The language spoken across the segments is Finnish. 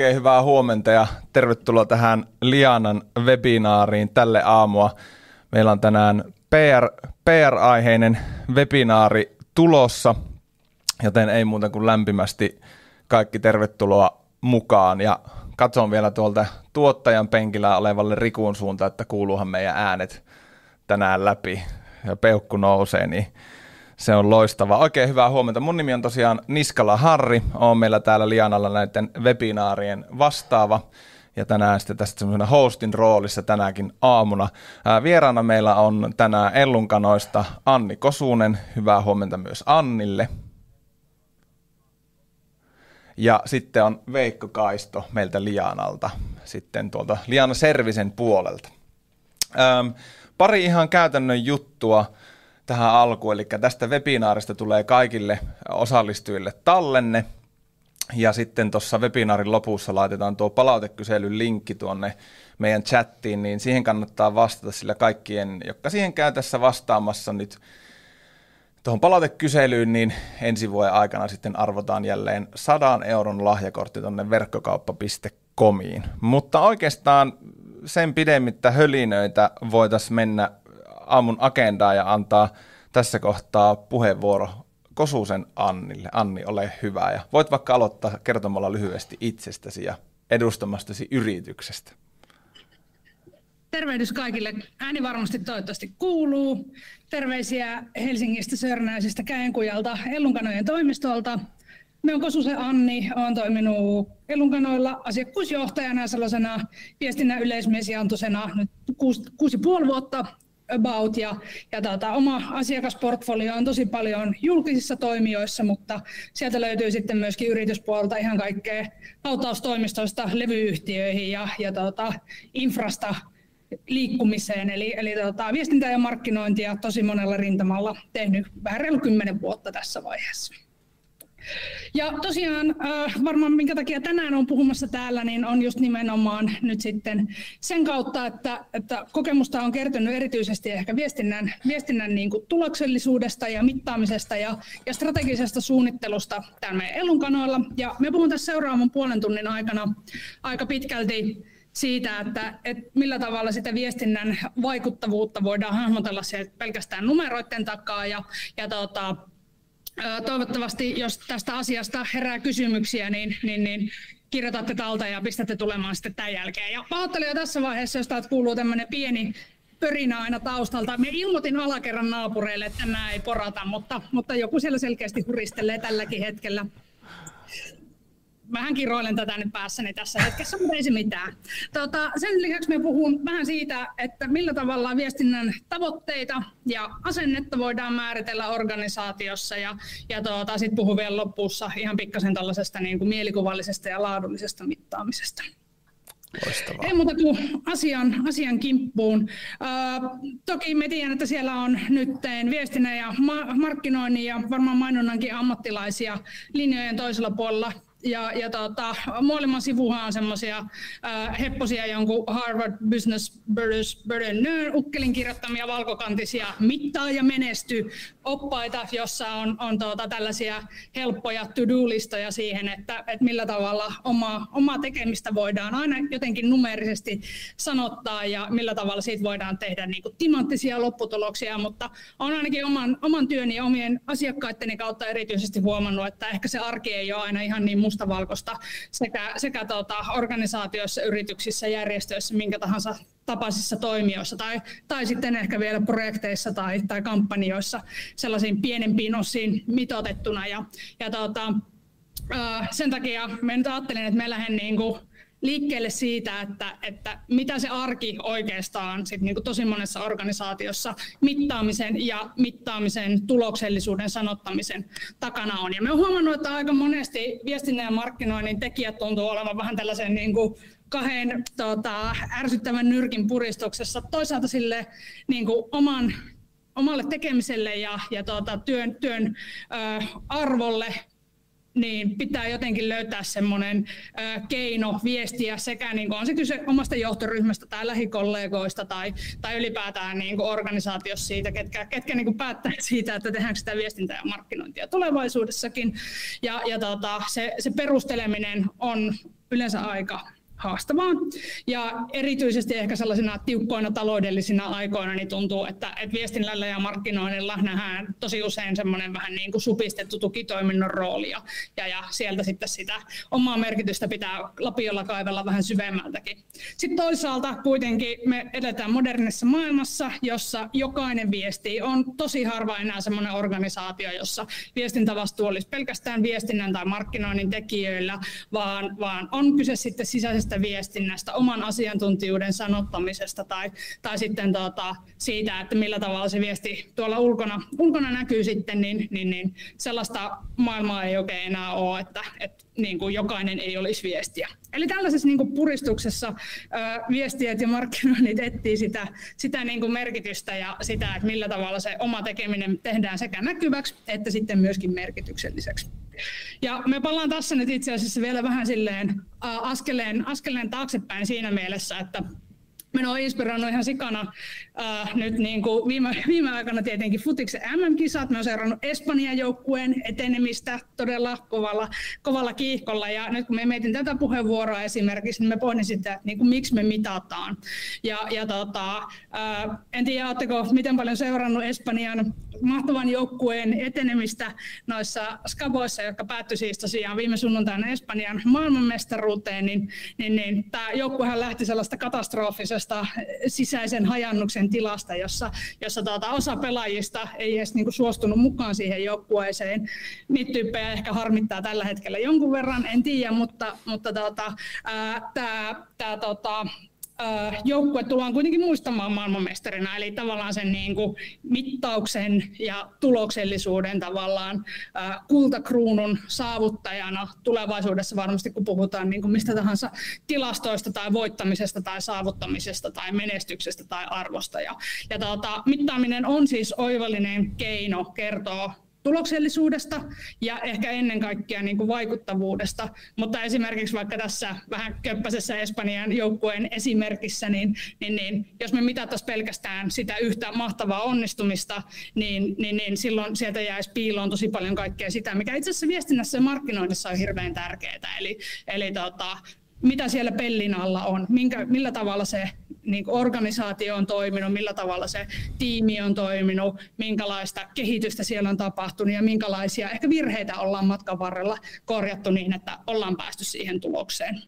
Oikein hyvää huomenta ja tervetuloa tähän Lianan webinaariin tälle aamua. Meillä on tänään PR, PR-aiheinen webinaari tulossa, joten ei muuta kuin lämpimästi kaikki tervetuloa mukaan. Ja katson vielä tuolta tuottajan penkillä olevalle Rikuun suuntaan, että kuuluuhan meidän äänet tänään läpi ja peukku nousee, niin se on loistava. Oikein hyvää huomenta. Mun nimi on tosiaan Niskala Harri. Oon meillä täällä Lianalla näiden webinaarien vastaava. Ja tänään sitten tästä semmoisena hostin roolissa tänäkin aamuna. Vieraana meillä on tänään Ellunkanoista Anni Kosunen. Hyvää huomenta myös Annille. Ja sitten on Veikko Kaisto meiltä Lianalta, sitten tuolta Liana Servisen puolelta. Ähm, pari ihan käytännön juttua tähän alkuun. Eli tästä webinaarista tulee kaikille osallistujille tallenne. Ja sitten tuossa webinaarin lopussa laitetaan tuo palautekyselyn linkki tuonne meidän chattiin, niin siihen kannattaa vastata, sillä kaikkien, jotka siihen käy tässä vastaamassa nyt tuohon palautekyselyyn, niin ensi vuoden aikana sitten arvotaan jälleen 100 euron lahjakortti tuonne verkkokauppa.comiin. Mutta oikeastaan sen pidemmittä hölinöitä voitaisiin mennä aamun agendaa ja antaa tässä kohtaa puheenvuoro Kosusen Annille. Anni, ole hyvä ja voit vaikka aloittaa kertomalla lyhyesti itsestäsi ja edustamastasi yrityksestä. Tervehdys kaikille. Ääni varmasti toivottavasti kuuluu. Terveisiä Helsingistä Sörnäisestä Käenkujalta Ellunkanojen toimistolta. Me on Kosusen Anni, olen toiminut Elunkanoilla asiakkuusjohtajana ja sellaisena viestinnän yleismiesjantosena nyt kuusi, kuusi puoli vuotta about ja, ja tota, oma asiakasportfolio on tosi paljon julkisissa toimijoissa, mutta sieltä löytyy sitten myöskin yrityspuolta ihan kaikkea hautaustoimistoista levyyhtiöihin ja, ja tota, infrasta liikkumiseen. Eli, eli tota, viestintää ja markkinointia tosi monella rintamalla tehnyt vähän reilu kymmenen vuotta tässä vaiheessa. Ja tosiaan äh, varmaan minkä takia tänään on puhumassa täällä, niin on just nimenomaan nyt sitten sen kautta, että, että kokemusta on kertynyt erityisesti ehkä viestinnän, viestinnän niin kuin tuloksellisuudesta ja mittaamisesta ja, ja strategisesta suunnittelusta täällä meidän Ellunkanoilla. Ja me puhun tässä seuraavan puolen tunnin aikana aika pitkälti siitä, että, että millä tavalla sitä viestinnän vaikuttavuutta voidaan hahmotella sieltä pelkästään numeroiden takaa ja, ja tota, Toivottavasti, jos tästä asiasta herää kysymyksiä, niin, niin, niin kirjoitatte talta ja pistätte tulemaan sitten tämän jälkeen. Ja pahoittelen jo tässä vaiheessa, jos täältä kuuluu tämmöinen pieni pörinä aina taustalta. Me ilmoitin alakerran naapureille, että nämä ei porata, mutta, mutta joku siellä selkeästi huristelee tälläkin hetkellä vähän kiroilen tätä nyt päässäni tässä hetkessä, mutta ei se mitään. Tota, sen lisäksi me puhun vähän siitä, että millä tavalla viestinnän tavoitteita ja asennetta voidaan määritellä organisaatiossa ja, ja tota, sitten puhun vielä lopussa ihan pikkasen tällaisesta niin kuin mielikuvallisesta ja laadullisesta mittaamisesta. Loistavaa. Ei muuta kuin asian, asian kimppuun. Uh, toki me tiedän, että siellä on nyt viestinnän ja ma- markkinoinnin ja varmaan mainonnankin ammattilaisia linjojen toisella puolella ja, ja tota, molemmat sivuhan on semmoisia äh, hepposia jonkun Harvard Business Burden ukkelin kirjoittamia valkokantisia mittaa ja menesty oppaita, jossa on, on tuota, tällaisia helppoja to-do-listoja siihen, että, että millä tavalla oma, omaa tekemistä voidaan aina jotenkin numerisesti sanottaa ja millä tavalla siitä voidaan tehdä niin kuin timanttisia lopputuloksia, mutta on ainakin oman, oman työni ja omien asiakkaitteni kautta erityisesti huomannut, että ehkä se arki ei ole aina ihan niin mustavalkoista sekä, sekä tuota, organisaatioissa, yrityksissä, järjestöissä, minkä tahansa tapaisissa toimijoissa tai, tai sitten ehkä vielä projekteissa tai, tai kampanjoissa sellaisiin pienempiin osiin mitotettuna. Ja, ja tuota, sen takia mä nyt ajattelin, että me lähden niin kuin liikkeelle siitä, että, että mitä se arki oikeastaan sit niin kuin tosi monessa organisaatiossa mittaamisen ja mittaamisen tuloksellisuuden sanottamisen takana on. Ja me huomannut, että aika monesti viestinnän ja markkinoinnin tekijät tuntuu olevan vähän tällaisen niin kuin kahden tota, ärsyttävän nyrkin puristuksessa. Toisaalta sille niin kuin oman, omalle tekemiselle ja, ja tota, työn, työn ö, arvolle niin pitää jotenkin löytää semmoinen keino viestiä sekä niin on se kyse omasta johtoryhmästä tai lähikollegoista tai, tai ylipäätään niin organisaatiossa siitä, ketkä, ketkä niin päättää siitä, että tehdäänkö sitä viestintää ja markkinointia tulevaisuudessakin. Ja, ja tota, se, se perusteleminen on yleensä aika haastavaa. Ja erityisesti ehkä sellaisina tiukkoina taloudellisina aikoina niin tuntuu, että, että viestinnällä ja markkinoinnilla nähdään tosi usein semmoinen vähän niin kuin supistettu tukitoiminnon roolia. Ja, ja sieltä sitten sitä omaa merkitystä pitää lapiolla kaivella vähän syvemmältäkin. Sitten toisaalta kuitenkin me edetään modernissa maailmassa, jossa jokainen viesti on tosi harva enää semmoinen organisaatio, jossa viestintävastuu olisi pelkästään viestinnän tai markkinoinnin tekijöillä, vaan, vaan on kyse sitten sisäisestä sisäisestä viestinnästä, oman asiantuntijuuden sanottamisesta tai, tai sitten tuota, siitä, että millä tavalla se viesti tuolla ulkona, ulkona näkyy sitten, niin, niin, niin sellaista maailmaa ei oikein enää ole, että, että niin kuin jokainen ei olisi viestiä. Eli tällaisessa niin kuin puristuksessa ää, viestijät ja markkinoinnit etsii sitä, sitä niin kuin merkitystä ja sitä, että millä tavalla se oma tekeminen tehdään sekä näkyväksi että sitten myöskin merkitykselliseksi. Ja me palaan tässä nyt itse asiassa vielä vähän silleen ää, askeleen, askeleen taaksepäin siinä mielessä, että Minua on inspiroinut ihan sikana äh, nyt niin kuin viime, viime aikana tietenkin futiksen MM-kisat. Mä oon seurannut Espanjan joukkueen etenemistä todella kovalla, kovalla kiihkolla. Ja nyt kun me mietin tätä puheenvuoroa esimerkiksi, niin me pohdin sitä, että niin kuin, miksi me mitataan. Ja, ja tota, äh, en tiedä, oletteko miten paljon seurannut Espanjan mahtavan joukkueen etenemistä noissa skaboissa, jotka päättyi siis tosiaan viime sunnuntaina Espanjan maailmanmestaruuteen, niin, niin, niin tämä joukkuehan lähti sellaista katastrofisesta sisäisen hajannuksen tilasta, jossa, jossa tuota, osa pelaajista ei edes niin kuin, suostunut mukaan siihen joukkueeseen. Niitä tyyppejä ehkä harmittaa tällä hetkellä jonkun verran, en tiedä, mutta, mutta tuota, tämä, tuota, joukkue tullaan kuitenkin muistamaan maailmanmestarina, eli tavallaan sen niin kuin mittauksen ja tuloksellisuuden tavallaan kultakruunun saavuttajana tulevaisuudessa varmasti, kun puhutaan niin kuin mistä tahansa tilastoista tai voittamisesta tai saavuttamisesta tai menestyksestä tai arvosta. Ja, ja tuota, mittaaminen on siis oivallinen keino kertoa tuloksellisuudesta ja ehkä ennen kaikkea niin kuin vaikuttavuudesta. Mutta esimerkiksi vaikka tässä vähän köppäisessä Espanjan joukkueen esimerkissä, niin, niin, niin jos me mitattaisiin pelkästään sitä yhtä mahtavaa onnistumista, niin, niin, niin silloin sieltä jäisi piiloon tosi paljon kaikkea sitä, mikä itse asiassa viestinnässä ja markkinoinnissa on hirveän tärkeää. Eli, eli tota, mitä siellä pellin alla on, minkä, millä tavalla se niin organisaatio on toiminut, millä tavalla se tiimi on toiminut, minkälaista kehitystä siellä on tapahtunut? Ja minkälaisia ehkä virheitä ollaan matkan varrella korjattu niin, että ollaan päästy siihen tulokseen.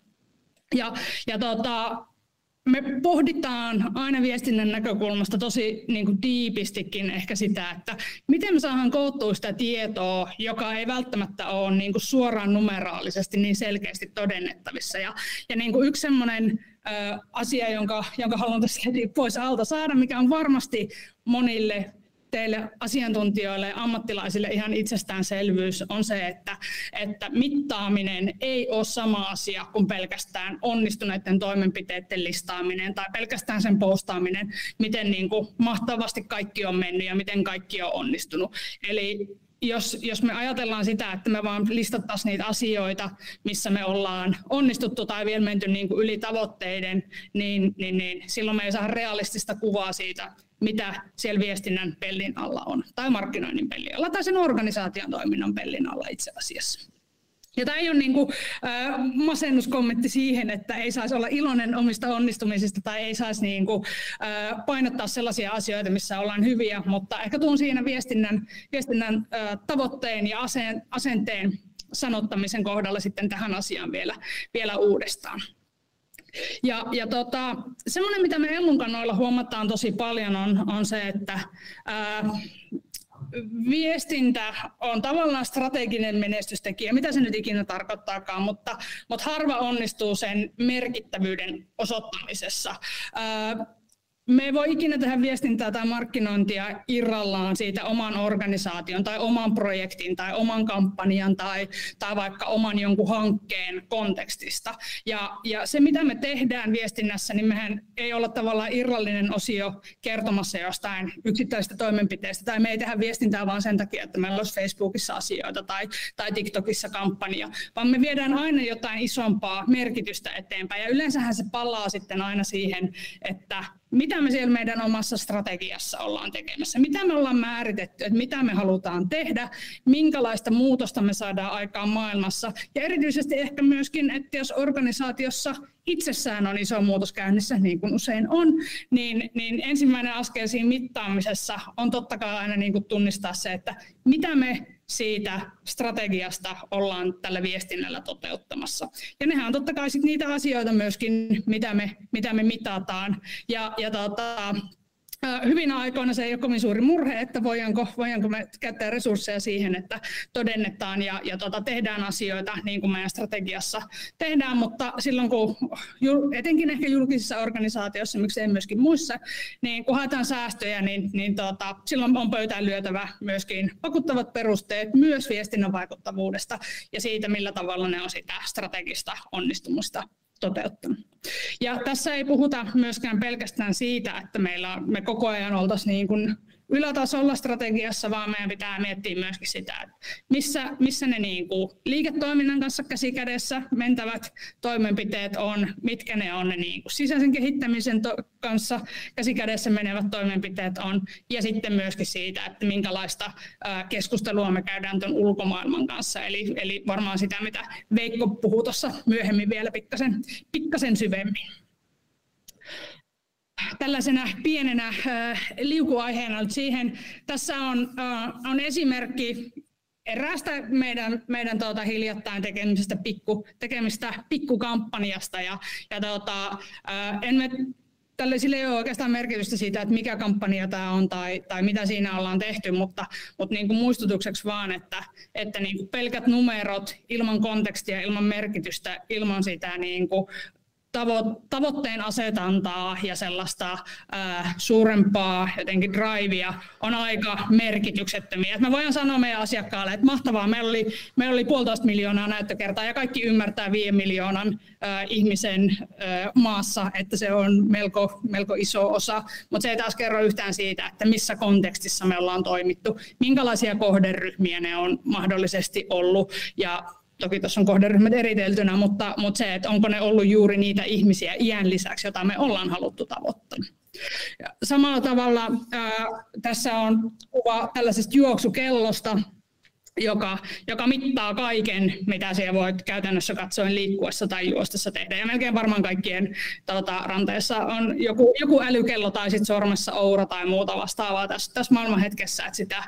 Ja, ja tota, me pohditaan aina viestinnän näkökulmasta tosi niin kuin diipistikin ehkä sitä, että miten me saadaan koottua sitä tietoa, joka ei välttämättä ole niin kuin suoraan numeraalisesti niin selkeästi todennettavissa. Ja, ja niin kuin yksi sellainen asia, jonka, jonka haluan tässä heti pois alta saada, mikä on varmasti monille teille asiantuntijoille ja ammattilaisille ihan itsestäänselvyys on se, että, että mittaaminen ei ole sama asia kuin pelkästään onnistuneiden toimenpiteiden listaaminen tai pelkästään sen postaaminen, miten niin kuin mahtavasti kaikki on mennyt ja miten kaikki on onnistunut. Eli jos, jos me ajatellaan sitä, että me vaan listattaisiin niitä asioita, missä me ollaan onnistuttu tai vielä menty niin kuin yli tavoitteiden, niin, niin, niin silloin me ei saa realistista kuvaa siitä, mitä siellä viestinnän pellin alla on, tai markkinoinnin pellin alla, tai sen organisaation toiminnan pellin alla itse asiassa. Ja tämä ei ole niin kuin, äh, masennuskommentti siihen, että ei saisi olla iloinen omista onnistumisista tai ei saisi niin kuin, äh, painottaa sellaisia asioita, missä ollaan hyviä, mutta ehkä tuun siinä viestinnän, viestinnän äh, tavoitteen ja aseen, asenteen sanottamisen kohdalla sitten tähän asiaan vielä, vielä uudestaan. Ja, ja tota, semmoinen, mitä me Ellun kannoilla huomataan tosi paljon, on, on se, että ää, viestintä on tavallaan strateginen menestystekijä, mitä se nyt ikinä tarkoittaakaan, mutta, mutta harva onnistuu sen merkittävyyden osoittamisessa. Ää, me ei voi ikinä tehdä viestintää tai markkinointia irrallaan siitä oman organisaation tai oman projektin tai oman kampanjan tai, tai vaikka oman jonkun hankkeen kontekstista. Ja, ja se, mitä me tehdään viestinnässä, niin mehän ei olla tavallaan irrallinen osio kertomassa jostain yksittäisistä toimenpiteistä, tai me ei tehdä viestintää vaan sen takia, että meillä olisi Facebookissa asioita tai, tai TikTokissa kampanja, vaan me viedään aina jotain isompaa merkitystä eteenpäin, ja yleensähän se palaa sitten aina siihen, että mitä me siellä meidän omassa strategiassa ollaan tekemässä, mitä me ollaan määritetty, että mitä me halutaan tehdä, minkälaista muutosta me saadaan aikaan maailmassa. Ja erityisesti ehkä myöskin, että jos organisaatiossa itsessään on iso muutos käynnissä, niin kuin usein on, niin, niin ensimmäinen askel siinä mittaamisessa on totta kai aina niin kuin tunnistaa se, että mitä me siitä strategiasta ollaan tällä viestinnällä toteuttamassa. Ja nehän on totta kai sit niitä asioita myöskin, mitä me, mitä me mitataan. Ja, ja tota, Hyvinä aikoina se ei ole kovin suuri murhe, että voidaanko, voidaanko me käyttää resursseja siihen, että todennetaan ja, ja tota, tehdään asioita niin kuin meidän strategiassa tehdään, mutta silloin kun etenkin ehkä julkisissa organisaatioissa, miksei myöskin muissa, niin kun haetaan säästöjä, niin, niin tota, silloin on pöytään lyötävä myöskin vakuuttavat perusteet myös viestinnän vaikuttavuudesta ja siitä, millä tavalla ne on sitä strategista onnistumusta toteuttanut. Ja tässä ei puhuta myöskään pelkästään siitä, että meillä me koko ajan oltaisiin niin kuin ylätasolla strategiassa, vaan meidän pitää miettiä myöskin sitä, että missä, missä ne niin kuin liiketoiminnan kanssa käsikädessä mentävät toimenpiteet on, mitkä ne on ne niin kuin sisäisen kehittämisen to- kanssa käsikädessä menevät toimenpiteet on, ja sitten myöskin siitä, että minkälaista keskustelua me käydään tuon ulkomaailman kanssa, eli, eli varmaan sitä, mitä Veikko puhuu tuossa myöhemmin vielä pikkasen, pikkasen syvemmin tällaisena pienenä äh, liukuaiheena siihen. Tässä on, äh, on esimerkki eräästä meidän, meidän tuota, hiljattain tekemisestä, pikku, tekemistä pikkukampanjasta. Ja, ja tuota, äh, en me tälle sille ei ole oikeastaan merkitystä siitä, että mikä kampanja tämä on tai, tai mitä siinä ollaan tehty, mutta, mutta niin kuin muistutukseksi vaan, että, että niin kuin pelkät numerot ilman kontekstia, ilman merkitystä, ilman sitä niin kuin tavo- tavoitteen asetantaa ja sellaista ää, suurempaa jotenkin drivea on aika merkityksettömiä. Et me voidaan sanoa meidän asiakkaalle, että mahtavaa, meillä oli, meillä oli puolitoista miljoonaa näyttökertaa ja kaikki ymmärtää viiden miljoonan ää, ihmisen ää, maassa, että se on melko, melko iso osa, mutta se ei taas kerro yhtään siitä, että missä kontekstissa me ollaan toimittu, minkälaisia kohderyhmiä ne on mahdollisesti ollut ja Toki tuossa on kohderyhmät eriteltynä, mutta, mutta se, että onko ne ollut juuri niitä ihmisiä iän lisäksi, joita me ollaan haluttu tavoittaa. Ja samalla tavalla ää, tässä on kuva tällaisesta juoksukellosta, joka, joka mittaa kaiken, mitä siellä voit käytännössä katsoen liikkuessa tai juostessa tehdä. Ja melkein varmaan kaikkien tota, ranteessa on joku, joku älykello tai sit sormessa oura tai muuta vastaavaa tässä, tässä maailmanhetkessä, että sitä,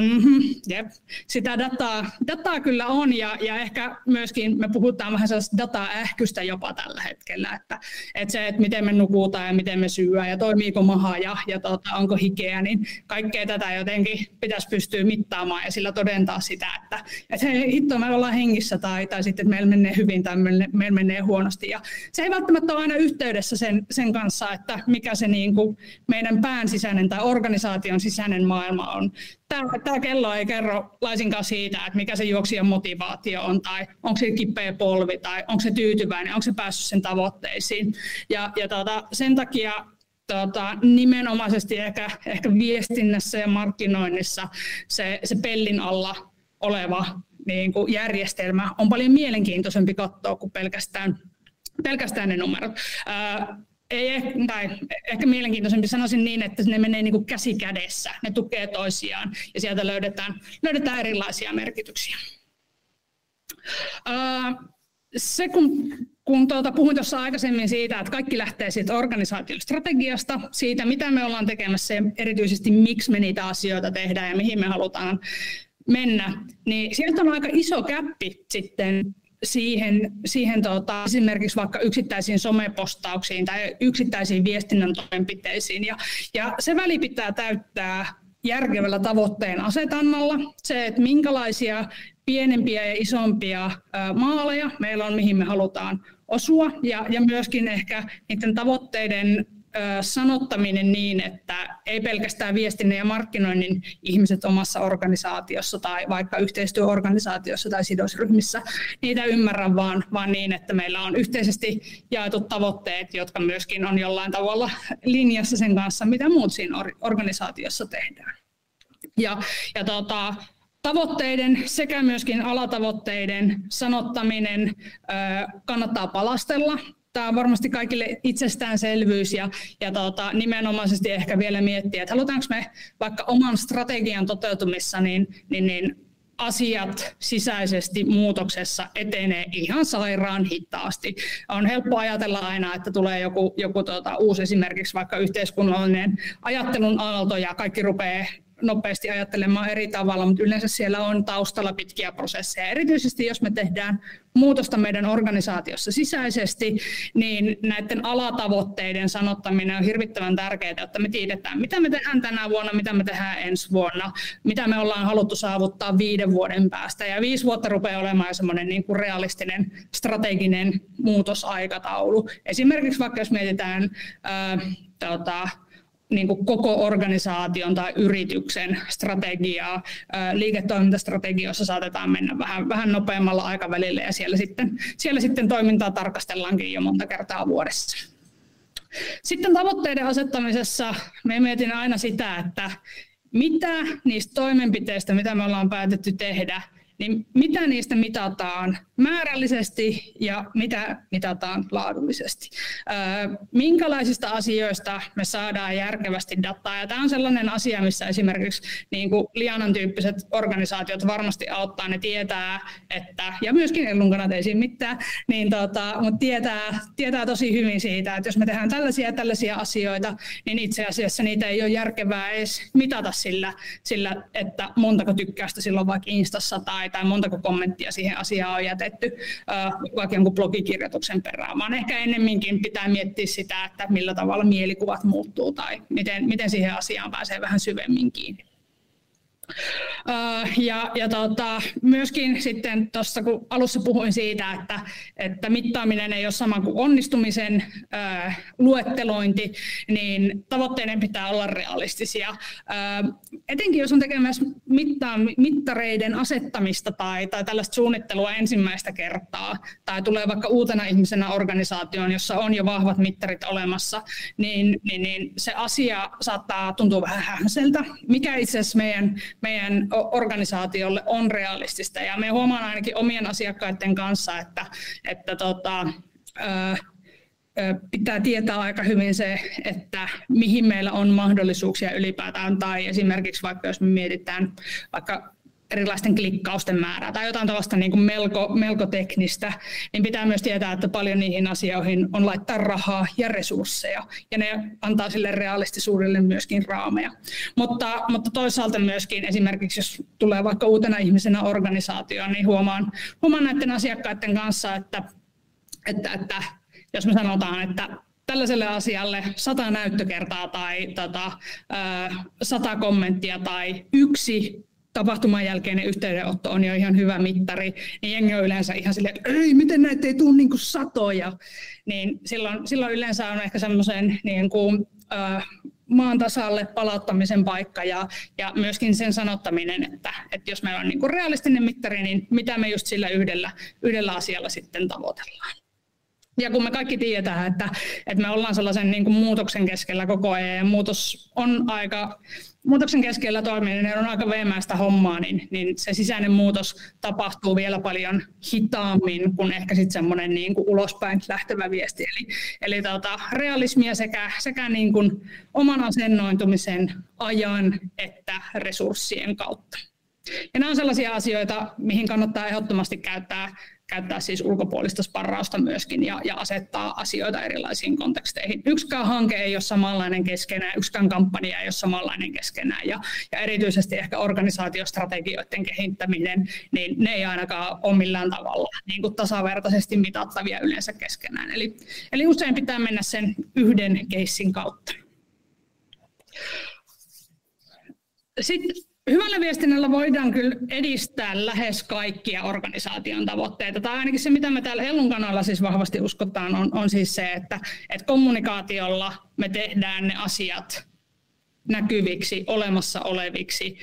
mm-hmm, jep, sitä dataa, dataa kyllä on ja, ja ehkä myöskin me puhutaan vähän sellaista dataähkystä jopa tällä hetkellä, että, että se, että miten me nukutaan ja miten me syyä ja toimiiko maha ja, ja tota, onko hikeä, niin kaikkea tätä jotenkin pitäisi pystyä mittaamaan ja sillä todentaa ajatella sitä, että, että hei, hitto, me ollaan hengissä tai, tai sitten, että meillä menee hyvin tai meillä, meillä menee huonosti. Ja se ei välttämättä ole aina yhteydessä sen, sen kanssa, että mikä se niin kuin meidän pään sisäinen tai organisaation sisäinen maailma on. Tämä, tämä kello ei kerro laisinkaan siitä, että mikä se juoksijan motivaatio on tai onko se kipeä polvi tai onko se tyytyväinen, onko se päässyt sen tavoitteisiin. Ja, ja tuota, sen takia tota, nimenomaisesti ehkä, ehkä viestinnässä ja markkinoinnissa se, se pellin alla oleva niin kuin järjestelmä on paljon mielenkiintoisempi katsoa kuin pelkästään, pelkästään ne numerot. Ää, ei, tai ehkä mielenkiintoisempi sanoisin niin, että ne menee niin kuin käsi kädessä, ne tukee toisiaan ja sieltä löydetään, löydetään erilaisia merkityksiä. Ää, se kun kun tuota, puhuin tuossa aikaisemmin siitä, että kaikki lähtee siitä organisaation strategiasta, siitä mitä me ollaan tekemässä ja erityisesti miksi me niitä asioita tehdään ja mihin me halutaan mennä, niin sieltä on aika iso käppi sitten siihen, siihen tuota, esimerkiksi vaikka yksittäisiin somepostauksiin tai yksittäisiin viestinnän toimenpiteisiin. Ja, ja se väli pitää täyttää järkevällä tavoitteen asetannalla. Se, että minkälaisia pienempiä ja isompia maaleja meillä on, mihin me halutaan osua ja, ja myöskin ehkä niiden tavoitteiden sanottaminen niin, että ei pelkästään viestinnän ja markkinoinnin ihmiset omassa organisaatiossa tai vaikka yhteistyöorganisaatiossa tai sidosryhmissä niitä ymmärrä, vaan, vaan niin, että meillä on yhteisesti jaetut tavoitteet, jotka myöskin on jollain tavalla linjassa sen kanssa, mitä muut siinä organisaatiossa tehdään. Ja, ja tota, tavoitteiden sekä myöskin alatavoitteiden sanottaminen kannattaa palastella tämä on varmasti kaikille itsestäänselvyys ja, ja tota, nimenomaisesti ehkä vielä miettiä, että halutaanko me vaikka oman strategian toteutumissa, niin, niin, niin asiat sisäisesti muutoksessa etenee ihan sairaan hitaasti. On helppo ajatella aina, että tulee joku, joku tuota, uusi esimerkiksi vaikka yhteiskunnallinen ajattelun aalto ja kaikki rupeaa nopeasti ajattelemaan eri tavalla, mutta yleensä siellä on taustalla pitkiä prosesseja. Erityisesti jos me tehdään muutosta meidän organisaatiossa sisäisesti, niin näiden alatavoitteiden sanottaminen on hirvittävän tärkeää, että me tiedetään, mitä me tehdään tänä vuonna, mitä me tehdään ensi vuonna, mitä me ollaan haluttu saavuttaa viiden vuoden päästä. Ja viisi vuotta rupeaa olemaan semmoinen niin kuin realistinen strateginen muutosaikataulu. Esimerkiksi vaikka jos mietitään ää, tota, niin kuin koko organisaation tai yrityksen strategiaa. Liiketoimintastrategioissa saatetaan mennä vähän, vähän nopeammalla aikavälillä ja siellä sitten, siellä sitten toimintaa tarkastellaankin jo monta kertaa vuodessa. Sitten tavoitteiden asettamisessa me mietin aina sitä, että mitä niistä toimenpiteistä, mitä me ollaan päätetty tehdä, niin mitä niistä mitataan määrällisesti ja mitä mitataan laadullisesti. Minkälaisista asioista me saadaan järkevästi dataa. Ja tämä on sellainen asia, missä esimerkiksi niin kuin Lianan tyyppiset organisaatiot varmasti auttaa. Ne tietää, että, ja myöskin Ellunkanat ei siinä mitään, niin tota, mutta tietää, tietää tosi hyvin siitä, että jos me tehdään tällaisia ja tällaisia asioita, niin itse asiassa niitä ei ole järkevää edes mitata sillä, sillä että montako tykkäystä silloin vaikka Instassa tai, tai montako kommenttia siihen asiaan on jätetty jätetty vaikka jonkun blogikirjoituksen perään, vaan ehkä ennemminkin pitää miettiä sitä, että millä tavalla mielikuvat muuttuu tai miten, miten siihen asiaan pääsee vähän syvemmin kiinni. Ja, ja tota, myöskin sitten tuossa, kun alussa puhuin siitä, että, että mittaaminen ei ole sama kuin onnistumisen ää, luettelointi, niin tavoitteiden pitää olla realistisia. Ää, etenkin jos on tekemässä mittaa, mittareiden asettamista tai, tai tällaista suunnittelua ensimmäistä kertaa, tai tulee vaikka uutena ihmisenä organisaatioon, jossa on jo vahvat mittarit olemassa, niin, niin, niin se asia saattaa tuntua vähän hämseltä, mikä itse asiassa meidän meidän organisaatiolle on realistista. Ja me huomaan ainakin omien asiakkaiden kanssa, että, että tota, pitää tietää aika hyvin se, että mihin meillä on mahdollisuuksia ylipäätään, tai esimerkiksi vaikka jos me mietitään vaikka erilaisten klikkausten määrää tai jotain tällaista niin kuin melko, melko teknistä, niin pitää myös tietää, että paljon niihin asioihin on laittaa rahaa ja resursseja, ja ne antaa sille realistisuudelle myöskin raameja. Mutta, mutta toisaalta myöskin esimerkiksi, jos tulee vaikka uutena ihmisenä organisaatioon, niin huomaan, huomaan näiden asiakkaiden kanssa, että, että, että jos me sanotaan, että tällaiselle asialle sata näyttökertaa tai tota, sata kommenttia tai yksi tapahtuman jälkeinen yhteydenotto on jo ihan hyvä mittari, niin jengi on yleensä ihan silleen, että ei, miten näitä ei tule niin kuin satoja. Niin silloin, silloin yleensä on ehkä semmoisen niin kuin, äh, maan tasalle palauttamisen paikka ja, ja myöskin sen sanottaminen, että, että jos meillä on niin kuin realistinen mittari, niin mitä me just sillä yhdellä, yhdellä asialla sitten tavoitellaan. Ja kun me kaikki tiedetään, että, että me ollaan sellaisen niin kuin muutoksen keskellä koko ajan ja muutos on aika muutoksen keskellä toimiminen on aika veemäistä hommaa, niin, niin se sisäinen muutos tapahtuu vielä paljon hitaammin kuin ehkä sitten semmoinen niin kuin ulospäin lähtevä viesti. Eli, eli tota, realismia sekä, sekä niin kuin oman asennointumisen ajan että resurssien kautta. Ja nämä on sellaisia asioita, mihin kannattaa ehdottomasti käyttää käyttää siis ulkopuolista sparrausta myöskin ja, ja asettaa asioita erilaisiin konteksteihin. Yksikään hanke ei ole samanlainen keskenään, yksikään kampanja ei ole samanlainen keskenään ja, ja erityisesti ehkä organisaatiostrategioiden kehittäminen, niin ne ei ainakaan ole millään tavalla niin kuin tasavertaisesti mitattavia yleensä keskenään. Eli, eli usein pitää mennä sen yhden keissin kautta. Sitten Hyvällä viestinnällä voidaan kyllä edistää lähes kaikkia organisaation tavoitteita. Tai ainakin se, mitä me täällä Ellun kanalla siis vahvasti uskotaan, on, on siis se, että, että kommunikaatiolla me tehdään ne asiat näkyviksi, olemassa oleviksi,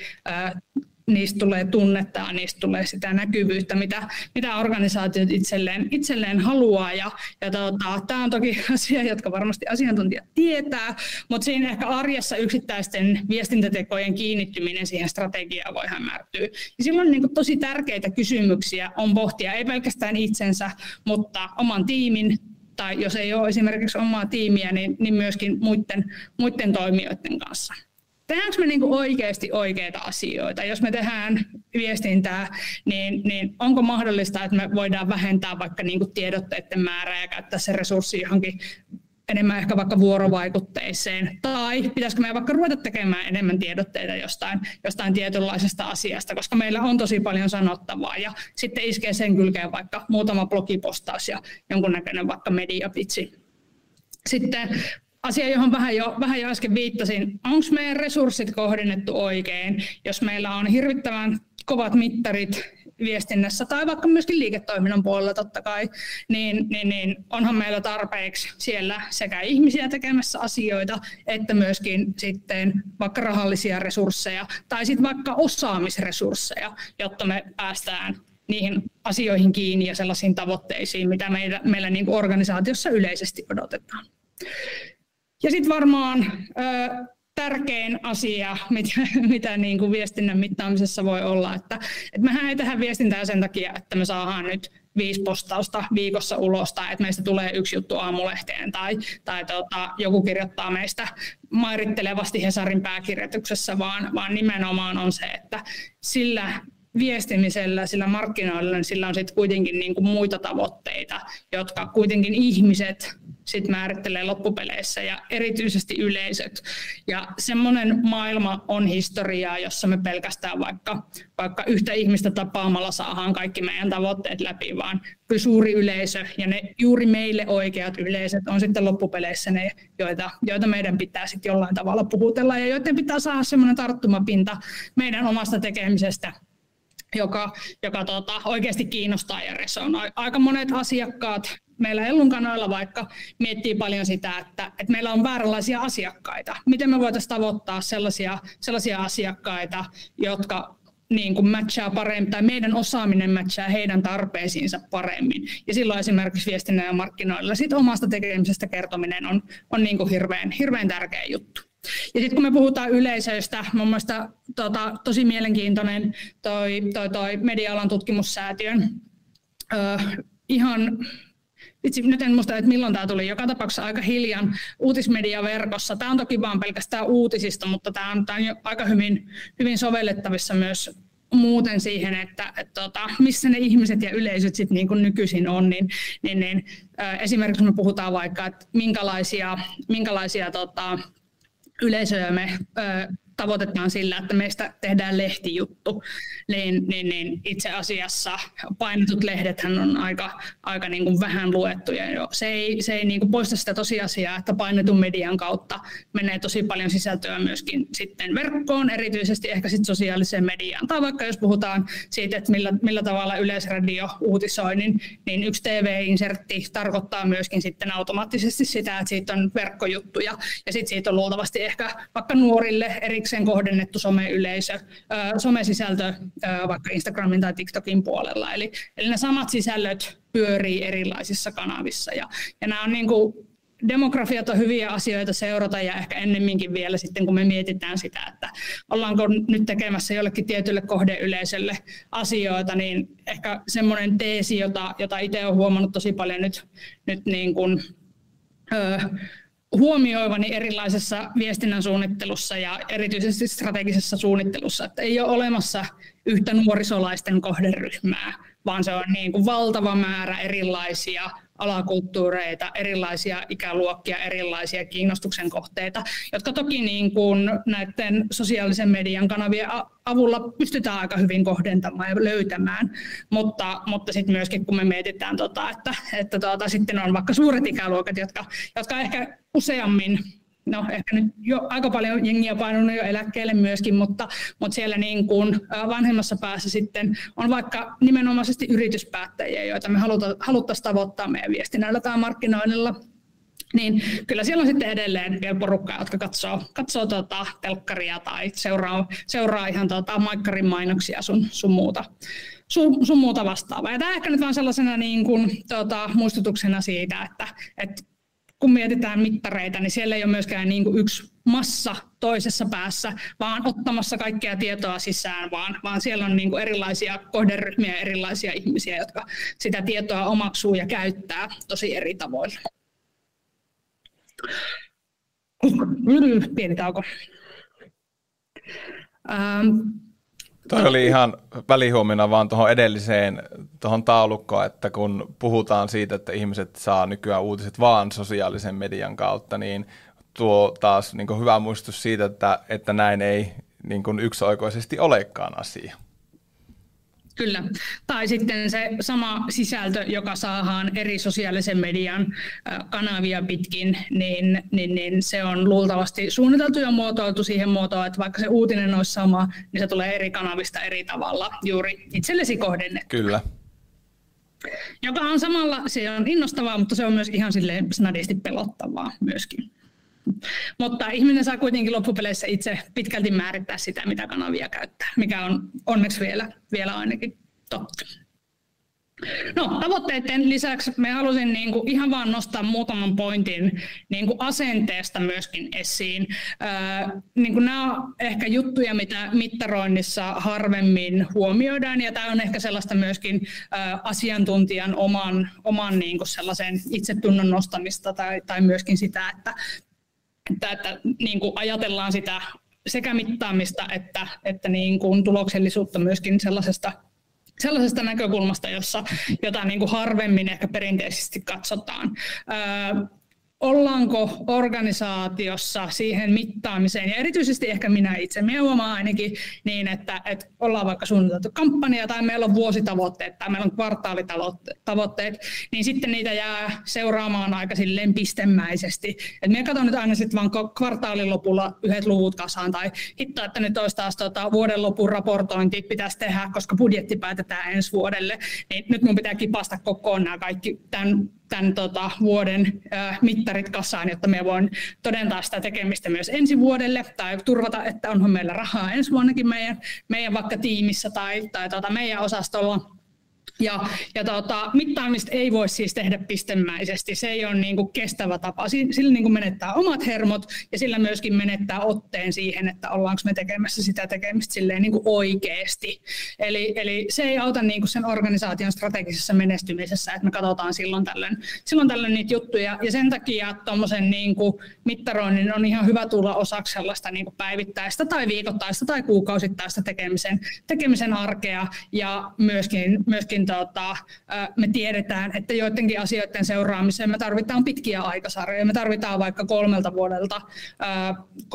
niistä tulee tunnetta ja niistä tulee sitä näkyvyyttä, mitä, mitä organisaatiot itselleen, itselleen haluaa. Ja, ja tota, tämä on toki asia, jotka varmasti asiantuntijat tietää, mutta siinä ehkä arjessa yksittäisten viestintätekojen kiinnittyminen siihen strategiaan voi hämärtyä. Ja silloin niin tosi tärkeitä kysymyksiä on pohtia ei pelkästään itsensä, mutta oman tiimin, tai jos ei ole esimerkiksi omaa tiimiä, niin, niin myöskin muiden, muiden toimijoiden kanssa tehdäänkö me niinku oikeasti oikeita asioita? Jos me tehdään viestintää, niin, niin onko mahdollista, että me voidaan vähentää vaikka niinku tiedotteiden määrää ja käyttää se resurssi johonkin enemmän ehkä vaikka vuorovaikutteiseen, tai pitäisikö meidän vaikka ruveta tekemään enemmän tiedotteita jostain, jostain tietynlaisesta asiasta, koska meillä on tosi paljon sanottavaa, ja sitten iskee sen kylkeen vaikka muutama blogipostaus ja jonkunnäköinen vaikka mediapitsi. Sitten asia, johon vähän jo, vähän jo äsken viittasin, onko meidän resurssit kohdennettu oikein, jos meillä on hirvittävän kovat mittarit viestinnässä tai vaikka myöskin liiketoiminnan puolella totta kai, niin, niin, niin onhan meillä tarpeeksi siellä sekä ihmisiä tekemässä asioita, että myöskin sitten vaikka rahallisia resursseja tai sitten vaikka osaamisresursseja, jotta me päästään niihin asioihin kiinni ja sellaisiin tavoitteisiin, mitä meillä, meillä niin organisaatiossa yleisesti odotetaan. Ja sitten varmaan ö, tärkein asia, mitä, mitä niin kuin viestinnän mittaamisessa voi olla, että, että mehän ei tehdä viestintää sen takia, että me saadaan nyt viisi postausta viikossa ulos tai että meistä tulee yksi juttu aamulehteen tai, tai tota, joku kirjoittaa meistä mairittelevasti Hesarin pääkirjoituksessa, vaan, vaan nimenomaan on se, että sillä viestimisellä, sillä markkinoilla, niin sillä on sitten kuitenkin niin kuin muita tavoitteita, jotka kuitenkin ihmiset sit määrittelee loppupeleissä ja erityisesti yleisöt. Ja semmoinen maailma on historiaa, jossa me pelkästään vaikka, vaikka yhtä ihmistä tapaamalla saadaan kaikki meidän tavoitteet läpi, vaan suuri yleisö ja ne juuri meille oikeat yleisöt on sitten loppupeleissä ne, joita, joita meidän pitää sitten jollain tavalla puhutella ja joiden pitää saada semmoinen tarttumapinta meidän omasta tekemisestä joka, joka tota, oikeasti kiinnostaa ja resonoi. Aika monet asiakkaat meillä Ellun kanavilla vaikka miettii paljon sitä, että, että meillä on vääränlaisia asiakkaita. Miten me voitaisiin tavoittaa sellaisia, sellaisia asiakkaita, jotka niin kuin matchaa paremmin, tai meidän osaaminen matchaa heidän tarpeisiinsa paremmin. Ja silloin esimerkiksi viestinnän ja markkinoilla sit omasta tekemisestä kertominen on, on niin kuin hirveän, hirveän tärkeä juttu. Ja sitten kun me puhutaan yleisöistä, mun mielestä tota, tosi mielenkiintoinen toi, toi, toi media-alan tutkimussäätiön ö, ihan itse nyt en muista, että milloin tämä tuli. Joka tapauksessa aika hiljan uutismediaverkossa. Tämä on toki vain pelkästään uutisista, mutta tämä on, tämä on aika hyvin, hyvin sovellettavissa myös muuten siihen, että, että tota, missä ne ihmiset ja yleisöt sit niin kuin nykyisin on, niin, niin, niin äh, esimerkiksi me puhutaan vaikka, että minkälaisia, minkälaisia tota, yleisöjä me äh, tavoitetaan sillä, että meistä tehdään lehtijuttu, niin, niin, niin itse asiassa painetut lehdethän on aika, aika niin kuin vähän luettuja. Jo. Se ei, se ei niin kuin poista sitä tosiasiaa, että painetun median kautta menee tosi paljon sisältöä myöskin sitten verkkoon, erityisesti ehkä sitten sosiaaliseen mediaan. Tai vaikka jos puhutaan siitä, että millä, millä tavalla yleisradio uutisoi, niin, niin yksi TV-insertti tarkoittaa myöskin sitten automaattisesti sitä, että siitä on verkkojuttuja. Ja sitten siitä on luultavasti ehkä vaikka nuorille eri erikseen kohdennettu someyleisö, somesisältö vaikka Instagramin tai TikTokin puolella. Eli, eli ne samat sisällöt pyörii erilaisissa kanavissa. Ja, ja nämä on niin kuin, demografiat on hyviä asioita seurata ja ehkä ennemminkin vielä sitten, kun me mietitään sitä, että ollaanko nyt tekemässä jollekin tietylle kohdeyleisölle asioita, niin ehkä semmoinen teesi, jota, jota itse olen huomannut tosi paljon nyt, nyt niin kuin, öö, huomioivani erilaisessa viestinnän suunnittelussa ja erityisesti strategisessa suunnittelussa, että ei ole olemassa yhtä nuorisolaisten kohderyhmää, vaan se on niin kuin valtava määrä erilaisia alakulttuureita, erilaisia ikäluokkia, erilaisia kiinnostuksen kohteita, jotka toki niin kuin näiden sosiaalisen median kanavien avulla pystytään aika hyvin kohdentamaan ja löytämään, mutta, mutta sitten myöskin kun me mietitään, tota, että, että tota, sitten on vaikka suuret ikäluokat, jotka, jotka ehkä useammin no ehkä nyt jo aika paljon jengiä painunut jo eläkkeelle myöskin, mutta, mutta siellä niin kuin vanhemmassa päässä sitten on vaikka nimenomaisesti yrityspäättäjiä, joita me haluta, haluttaisiin tavoittaa meidän viestinnällä tai markkinoinnilla niin kyllä siellä on sitten edelleen vielä porukkaa, jotka katsoo, katsoo tota telkkaria tai seuraa, seuraa ihan tota maikkarin mainoksia sun, sun muuta sun, sun muuta vastaavaa. Ja tämä ehkä nyt vaan sellaisena niin kuin, tota, muistutuksena siitä, että, että kun mietitään mittareita, niin siellä ei ole myöskään niin kuin yksi massa toisessa päässä, vaan ottamassa kaikkea tietoa sisään, vaan, vaan siellä on niin kuin erilaisia kohderyhmiä ja erilaisia ihmisiä, jotka sitä tietoa omaksuu ja käyttää tosi eri tavoilla. Pieni tauko. Ähm, Toi oli ihan välihuomina vaan tuohon edelliseen tuohon taulukkoon, että kun puhutaan siitä, että ihmiset saa nykyään uutiset vaan sosiaalisen median kautta, niin tuo taas niin hyvä muistus siitä, että, että näin ei niin yksioikoisesti olekaan asia. Kyllä. Tai sitten se sama sisältö, joka saadaan eri sosiaalisen median kanavia pitkin, niin, niin, niin se on luultavasti suunniteltu ja muotoiltu siihen muotoon, että vaikka se uutinen olisi sama, niin se tulee eri kanavista eri tavalla juuri itsellesi kohdennettu. Kyllä. Joka on samalla, se on innostavaa, mutta se on myös ihan silleen snadisti pelottavaa myöskin. Mutta ihminen saa kuitenkin loppupeleissä itse pitkälti määrittää sitä, mitä kanavia käyttää, mikä on onneksi vielä, vielä ainakin totta. No, tavoitteiden lisäksi me halusin niin kuin ihan vaan nostaa muutaman pointin niin kuin asenteesta myöskin esiin. Öö, niin kuin nämä on ehkä juttuja, mitä mittaroinnissa harvemmin huomioidaan, ja tämä on ehkä sellaista myöskin ö, asiantuntijan oman, oman niin kuin sellaisen itsetunnon nostamista tai, tai myöskin sitä, että että, että niin kuin ajatellaan sitä sekä mittaamista että, että niin kuin tuloksellisuutta myöskin sellaisesta sellaisesta näkökulmasta, jossa jota niin kuin harvemmin ehkä perinteisesti katsotaan ollaanko organisaatiossa siihen mittaamiseen, ja erityisesti ehkä minä itse, minä huomaan ainakin niin, että, että ollaan vaikka suunniteltu kampanja tai meillä on vuositavoitteet tai meillä on kvartaalitavoitteet, niin sitten niitä jää seuraamaan aika silleen pistemäisesti. Et minä katson nyt aina sitten vaan kvartaalin lopulla yhdet luvut kasaan tai hitto, että nyt olisi taas tota, vuoden lopun raportointi pitäisi tehdä, koska budjetti päätetään ensi vuodelle, niin nyt minun pitää kipasta kokoon nämä kaikki tämän tämän tota, vuoden äh, mittarit kasaan, jotta me voin todentaa sitä tekemistä myös ensi vuodelle tai turvata, että onhan meillä rahaa ensi vuonnakin meidän, meidän vaikka tiimissä tai, tai tota, meidän osastolla ja, ja tota, mittaamista ei voi siis tehdä pistemäisesti. Se ei ole niin kuin kestävä tapa. Sillä niin kuin menettää omat hermot ja sillä myöskin menettää otteen siihen, että ollaanko me tekemässä sitä tekemistä silleen niin kuin oikeasti. Eli, eli se ei auta niin kuin sen organisaation strategisessa menestymisessä, että me katsotaan silloin tällöin, silloin tällöin niitä juttuja. Ja sen takia tuommoisen niin kuin mittaroinnin on ihan hyvä tulla osaksi sellaista niin kuin päivittäistä tai viikoittaista tai kuukausittaista tekemisen, tekemisen arkea ja myöskin, myöskin tota, me tiedetään, että joidenkin asioiden seuraamiseen me tarvitaan pitkiä aikasarjoja. Me tarvitaan vaikka kolmelta vuodelta,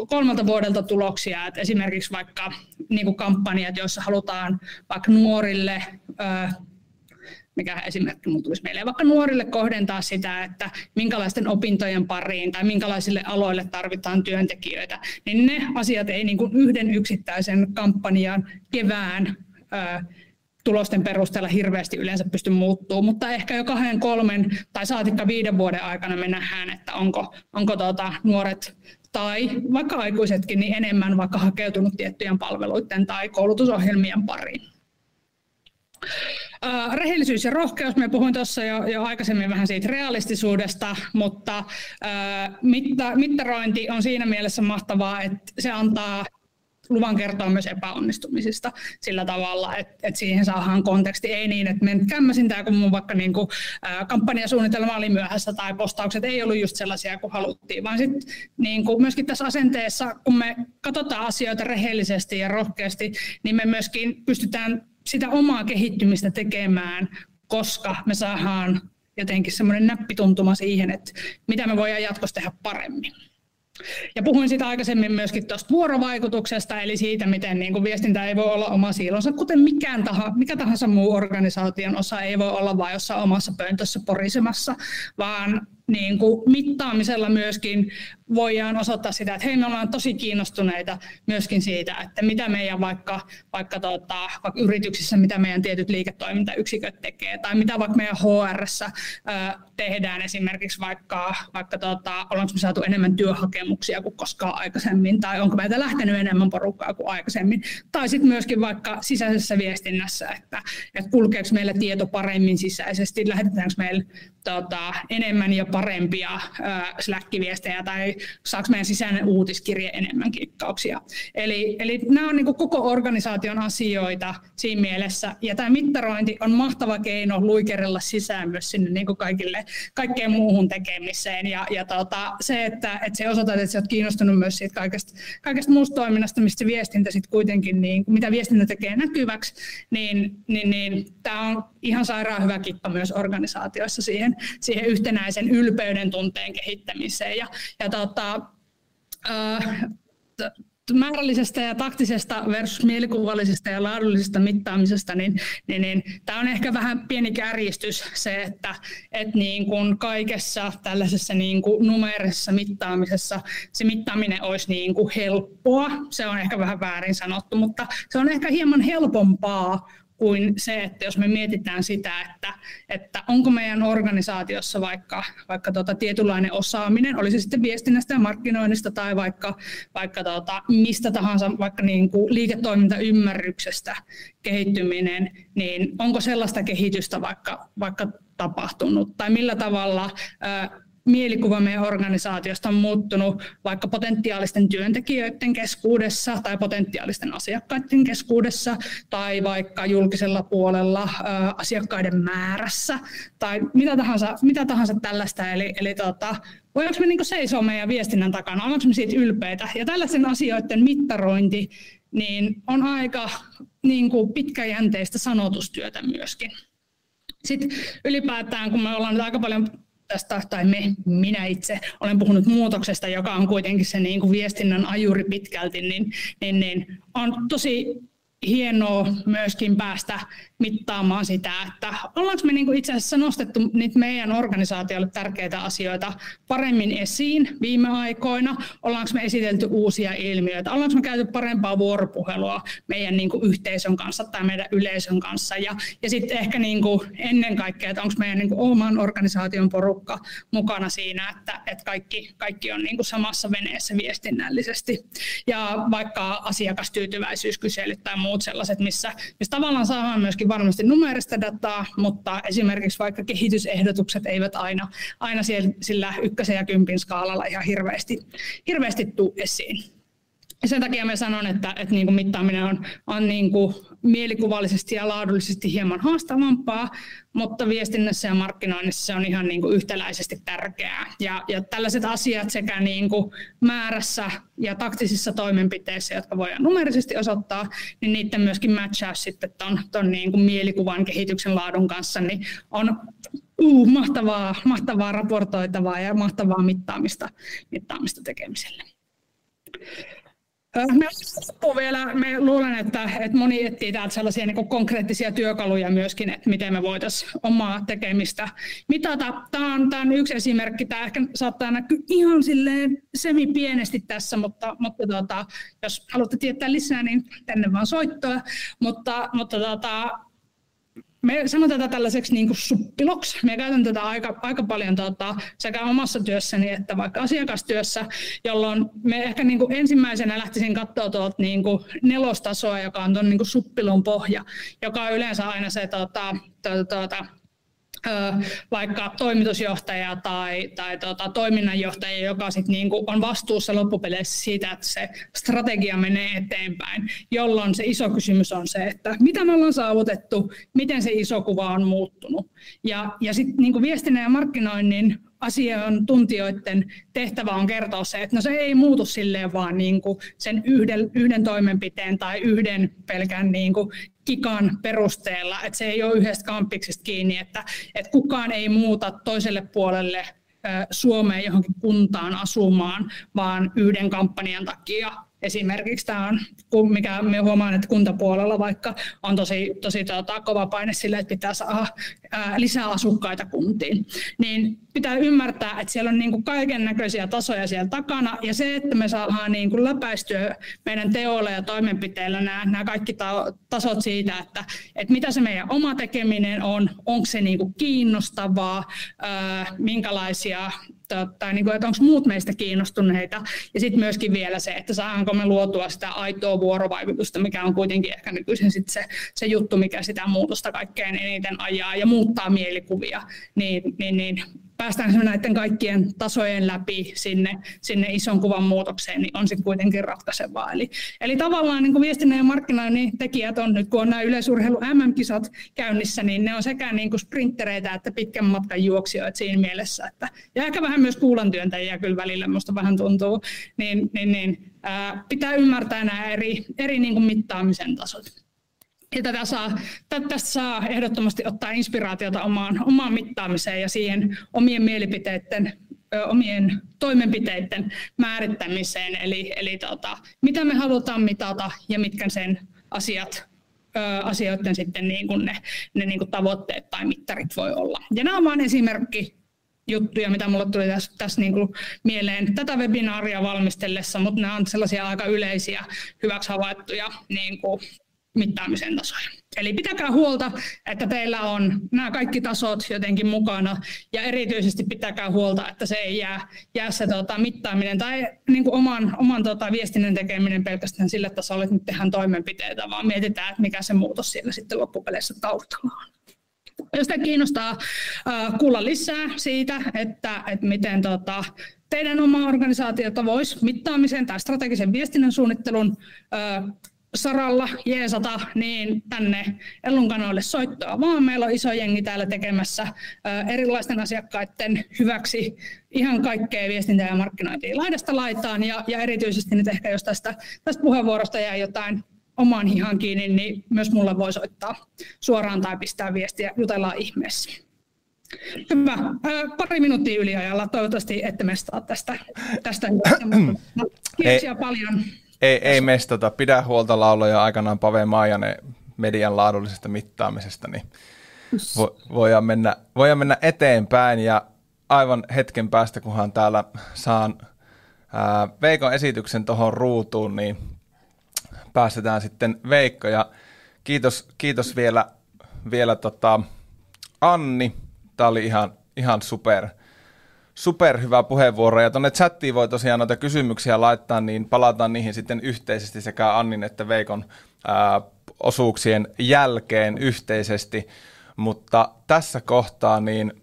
kolmelta vuodelta tuloksia. Et esimerkiksi vaikka niin kuin kampanjat, joissa halutaan vaikka nuorille mikä esimerkki mun tulisi meille, vaikka nuorille kohdentaa sitä, että minkälaisten opintojen pariin tai minkälaisille aloille tarvitaan työntekijöitä, niin ne asiat ei niin kuin yhden yksittäisen kampanjan kevään tulosten perusteella hirveästi yleensä pysty muuttuu, mutta ehkä jo kahden, kolmen tai saatikka viiden vuoden aikana me nähdään, että onko, onko tuota, nuoret tai vaikka aikuisetkin niin enemmän vaikka hakeutunut tiettyjen palveluiden tai koulutusohjelmien pariin. Uh, rehellisyys ja rohkeus, me puhuin tuossa jo, jo aikaisemmin vähän siitä realistisuudesta, mutta uh, mitta, mittarointi on siinä mielessä mahtavaa, että se antaa luvan kertoa myös epäonnistumisista sillä tavalla, että, että siihen saadaan konteksti. Ei niin, että me kämmäsin tämä, kun mun vaikka niin kuin, ä, kampanjasuunnitelma oli myöhässä tai postaukset ei ollut just sellaisia kuin haluttiin, vaan sitten niin kuin myöskin tässä asenteessa, kun me katsotaan asioita rehellisesti ja rohkeasti, niin me myöskin pystytään sitä omaa kehittymistä tekemään, koska me saadaan jotenkin semmoinen näppituntuma siihen, että mitä me voidaan jatkossa tehdä paremmin. Ja puhuin siitä aikaisemmin myöskin tuosta vuorovaikutuksesta, eli siitä, miten niin kuin viestintä ei voi olla oma siilonsa, kuten mikään taha, mikä tahansa muu organisaation osa ei voi olla vain jossain omassa pöntössä porisemassa, vaan niin kuin mittaamisella myöskin voidaan osoittaa sitä, että hei me ollaan tosi kiinnostuneita myöskin siitä, että mitä meidän vaikka, vaikka, tota, vaikka yrityksissä, mitä meidän tietyt liiketoimintayksiköt tekee, tai mitä vaikka meidän HR tehdään esimerkiksi vaikka, vaikka tota, ollaanko me saatu enemmän työhakemuksia kuin koskaan aikaisemmin, tai onko meiltä lähtenyt enemmän porukkaa kuin aikaisemmin, tai sitten myöskin vaikka sisäisessä viestinnässä, että, että kulkeeko meillä tieto paremmin sisäisesti, lähetetäänkö meillä tota, enemmän ja parempia Slack-viestejä tai saako meidän sisäinen uutiskirje enemmän kikkauksia. Eli, eli nämä on niin koko organisaation asioita siinä mielessä, ja tämä mittarointi on mahtava keino luikerella sisään myös sinne niin kaikille, kaikkeen muuhun tekemiseen, ja, ja tota, se, että, että se osoittaa, että sä oot kiinnostunut myös siitä kaikesta, kaikesta muusta toiminnasta, mistä viestintä sitten kuitenkin, niin, mitä viestintä tekee näkyväksi, niin, niin, niin tämä on ihan sairaan hyvä kikka myös organisaatioissa siihen, siihen yhtenäisen ylpeyden tunteen kehittämiseen. Ja, ja tota, äh, määrällisestä ja taktisesta versus mielikuvallisesta ja laadullisesta mittaamisesta, niin, niin, niin tämä on ehkä vähän pieni kärjistys se, että et niin kuin kaikessa tällaisessa niin kuin numerisessa mittaamisessa se mittaaminen olisi niin kuin helppoa. Se on ehkä vähän väärin sanottu, mutta se on ehkä hieman helpompaa kuin se, että jos me mietitään sitä, että, että onko meidän organisaatiossa vaikka, vaikka tuota tietynlainen osaaminen, olisi se sitten viestinnästä ja markkinoinnista tai vaikka, vaikka tuota, mistä tahansa vaikka niin kuin liiketoimintaymmärryksestä kehittyminen, niin onko sellaista kehitystä vaikka, vaikka tapahtunut? Tai millä tavalla mielikuva meidän organisaatiosta on muuttunut vaikka potentiaalisten työntekijöiden keskuudessa tai potentiaalisten asiakkaiden keskuudessa tai vaikka julkisella puolella ä, asiakkaiden määrässä tai mitä tahansa, mitä tahansa tällaista. Eli, eli tota, voidaanko me niin seisoa meidän viestinnän takana, ollaanko me siitä ylpeitä. Ja tällaisen asioiden mittarointi niin on aika niin kuin pitkäjänteistä sanotustyötä myöskin. Sitten ylipäätään, kun me ollaan nyt aika paljon tästä, tai me, minä itse olen puhunut muutoksesta, joka on kuitenkin se niin kuin viestinnän ajuri pitkälti, niin, niin, niin on tosi hienoa myöskin päästä mittaamaan sitä, että ollaanko me niinku itse asiassa nostettu niitä meidän organisaatiolle tärkeitä asioita paremmin esiin viime aikoina, ollaanko me esitelty uusia ilmiöitä, ollaanko me käyty parempaa vuoropuhelua meidän niinku yhteisön kanssa tai meidän yleisön kanssa? Ja, ja sitten ehkä niinku ennen kaikkea, että onko meidän niinku oman organisaation porukka mukana siinä, että, että kaikki, kaikki on niinku samassa veneessä viestinnällisesti. Ja vaikka asiakastyytyväisyyskyselyt tai muut sellaiset, missä, missä tavallaan saadaan myöskin varmasti numerista dataa, mutta esimerkiksi vaikka kehitysehdotukset eivät aina, aina siellä, sillä ykkösen ja kympin skaalalla ihan hirveästi, hirveästi tuu esiin. Sen takia mä sanon, että, että niin kuin mittaaminen on, on niin kuin mielikuvallisesti ja laadullisesti hieman haastavampaa, mutta viestinnässä ja markkinoinnissa se on ihan niin kuin yhtäläisesti tärkeää. Ja, ja tällaiset asiat sekä niin kuin määrässä ja taktisissa toimenpiteissä, jotka voidaan numerisesti osoittaa, niin niiden myöskin matchaus sitten ton, ton niin kuin mielikuvan kehityksen laadun kanssa, niin on uh, mahtavaa, mahtavaa raportoitavaa ja mahtavaa mittaamista, mittaamista tekemiselle. Me vielä, me luulen, että, että moni etsii täältä sellaisia niin konkreettisia työkaluja myöskin, että miten me voitaisiin omaa tekemistä mitata. Tämä on, tämä on yksi esimerkki, tämä ehkä saattaa näkyä ihan silleen semi-pienesti tässä, mutta, mutta tuota, jos haluatte tietää lisää, niin tänne vaan soittoa. Mutta, mutta tuota, me sanotaan tätä tällaiseksi niin kuin suppiloksi. Me käytän tätä aika, aika paljon tota, sekä omassa työssäni että vaikka asiakastyössä, jolloin me ehkä niin kuin ensimmäisenä lähtisin katsoa tuolta niin kuin nelostasoa, joka on tuon niin suppilon pohja, joka on yleensä aina se tota, tuota, tuota, vaikka toimitusjohtaja tai, tai tota, toiminnanjohtaja, joka sit niinku on vastuussa loppupeleissä siitä, että se strategia menee eteenpäin, jolloin se iso kysymys on se, että mitä me ollaan saavutettu, miten se iso kuva on muuttunut. Ja, ja sitten niinku viestinnän ja markkinoinnin asiantuntijoiden tehtävä on kertoa se, että no se ei muutu silleen vaan niin kuin sen yhden, yhden toimenpiteen tai yhden pelkän niin kuin kikan perusteella, että se ei ole yhdestä kampiksesta kiinni, että, että kukaan ei muuta toiselle puolelle Suomeen johonkin kuntaan asumaan, vaan yhden kampanjan takia esimerkiksi tämä on, mikä me huomaan, että kuntapuolella vaikka on tosi, tosi tota, kova paine sille, että pitää saada ää, lisää asukkaita kuntiin, niin pitää ymmärtää, että siellä on niin kuin kaiken näköisiä tasoja siellä takana, ja se, että me saadaan niin kuin läpäistyä meidän teoilla ja toimenpiteillä nämä, nämä kaikki tasot siitä, että, että mitä se meidän oma tekeminen on, onko se niin kuin kiinnostavaa, ää, minkälaisia tai niin kuin, että onko muut meistä kiinnostuneita. Ja sitten myöskin vielä se, että saadaanko me luotua sitä aitoa vuorovaikutusta, mikä on kuitenkin ehkä nykyisin sit se, se juttu, mikä sitä muutosta kaikkein eniten ajaa ja muuttaa mielikuvia. Niin, niin, niin päästään näiden kaikkien tasojen läpi sinne, sinne ison kuvan muutokseen, niin on se kuitenkin ratkaisevaa. Eli, eli tavallaan niin viestinnän ja markkinoinnin tekijät on nyt, kun on nämä yleisurheilu MM-kisat käynnissä, niin ne on sekä niin kuin sprinttereitä että pitkän matkan juoksijoita siinä mielessä. Että, ja ehkä vähän myös kuulantyöntäjiä kyllä välillä, minusta vähän tuntuu, niin, niin, niin ää, pitää ymmärtää nämä eri, eri niin kuin mittaamisen tasot. Ja tätä saa, tästä saa ehdottomasti ottaa inspiraatiota omaan, omaan mittaamiseen ja siihen omien mielipiteiden, omien toimenpiteiden määrittämiseen. Eli, eli tota, mitä me halutaan mitata ja mitkä sen asiat asioiden sitten niin kuin ne, ne niin kuin tavoitteet tai mittarit voi olla. Ja nämä on vain esimerkki juttuja, mitä mulle tuli tässä, tässä niin kuin mieleen tätä webinaaria valmistellessa, mutta nämä on sellaisia aika yleisiä, hyväksi havaittuja niin kuin mittaamisen tasoja. Eli pitäkää huolta, että teillä on nämä kaikki tasot jotenkin mukana ja erityisesti pitäkää huolta, että se ei jää, jää se tota, mittaaminen tai niin kuin oman, oman tota, viestinnän tekeminen pelkästään sillä tasolla, että nyt tehdään toimenpiteitä, vaan mietitään, että mikä se muutos siellä sitten loppupeleissä taustalla on. Jos te kiinnostaa uh, kuulla lisää siitä, että, että miten tota, teidän oma organisaatiota voisi mittaamisen tai strategisen viestinnän suunnittelun uh, saralla jeesata, niin tänne Ellun kanavalle soittoa vaan. Meillä on iso jengi täällä tekemässä erilaisten asiakkaiden hyväksi ihan kaikkea viestintää ja markkinointia laidasta laitaan. Ja, ja erityisesti nyt ehkä jos tästä, tästä puheenvuorosta jää jotain omaan hihan kiinni, niin myös mulle voi soittaa suoraan tai pistää viestiä, jutellaan ihmeessä. Hyvä. Pari minuuttia yliajalla. Toivottavasti ette mestaa tästä. tästä Kiitoksia paljon ei, ei mestata. Pidä huolta lauloja aikanaan Pave Maijanen median laadullisesta mittaamisesta, niin vo, voidaan, mennä, voidaan mennä eteenpäin ja aivan hetken päästä, kunhan täällä saan ää, Veikon esityksen tuohon ruutuun, niin päästetään sitten Veikko ja kiitos, kiitos vielä, vielä tota Anni. Tämä oli ihan, ihan super, superhyvä puheenvuoro. Ja tuonne chattiin voi tosiaan noita kysymyksiä laittaa, niin palataan niihin sitten yhteisesti sekä Annin että Veikon ää, osuuksien jälkeen yhteisesti. Mutta tässä kohtaa niin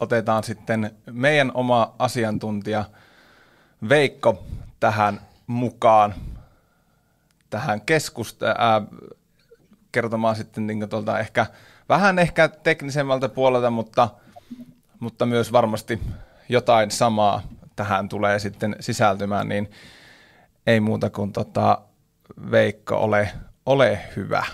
otetaan sitten meidän oma asiantuntija Veikko tähän mukaan tähän keskusta, ää, kertomaan sitten niin tuolta ehkä vähän ehkä teknisemmältä puolelta, mutta – mutta myös varmasti jotain samaa tähän tulee sitten sisältymään, niin ei muuta kuin tota, Veikko, ole, ole hyvä.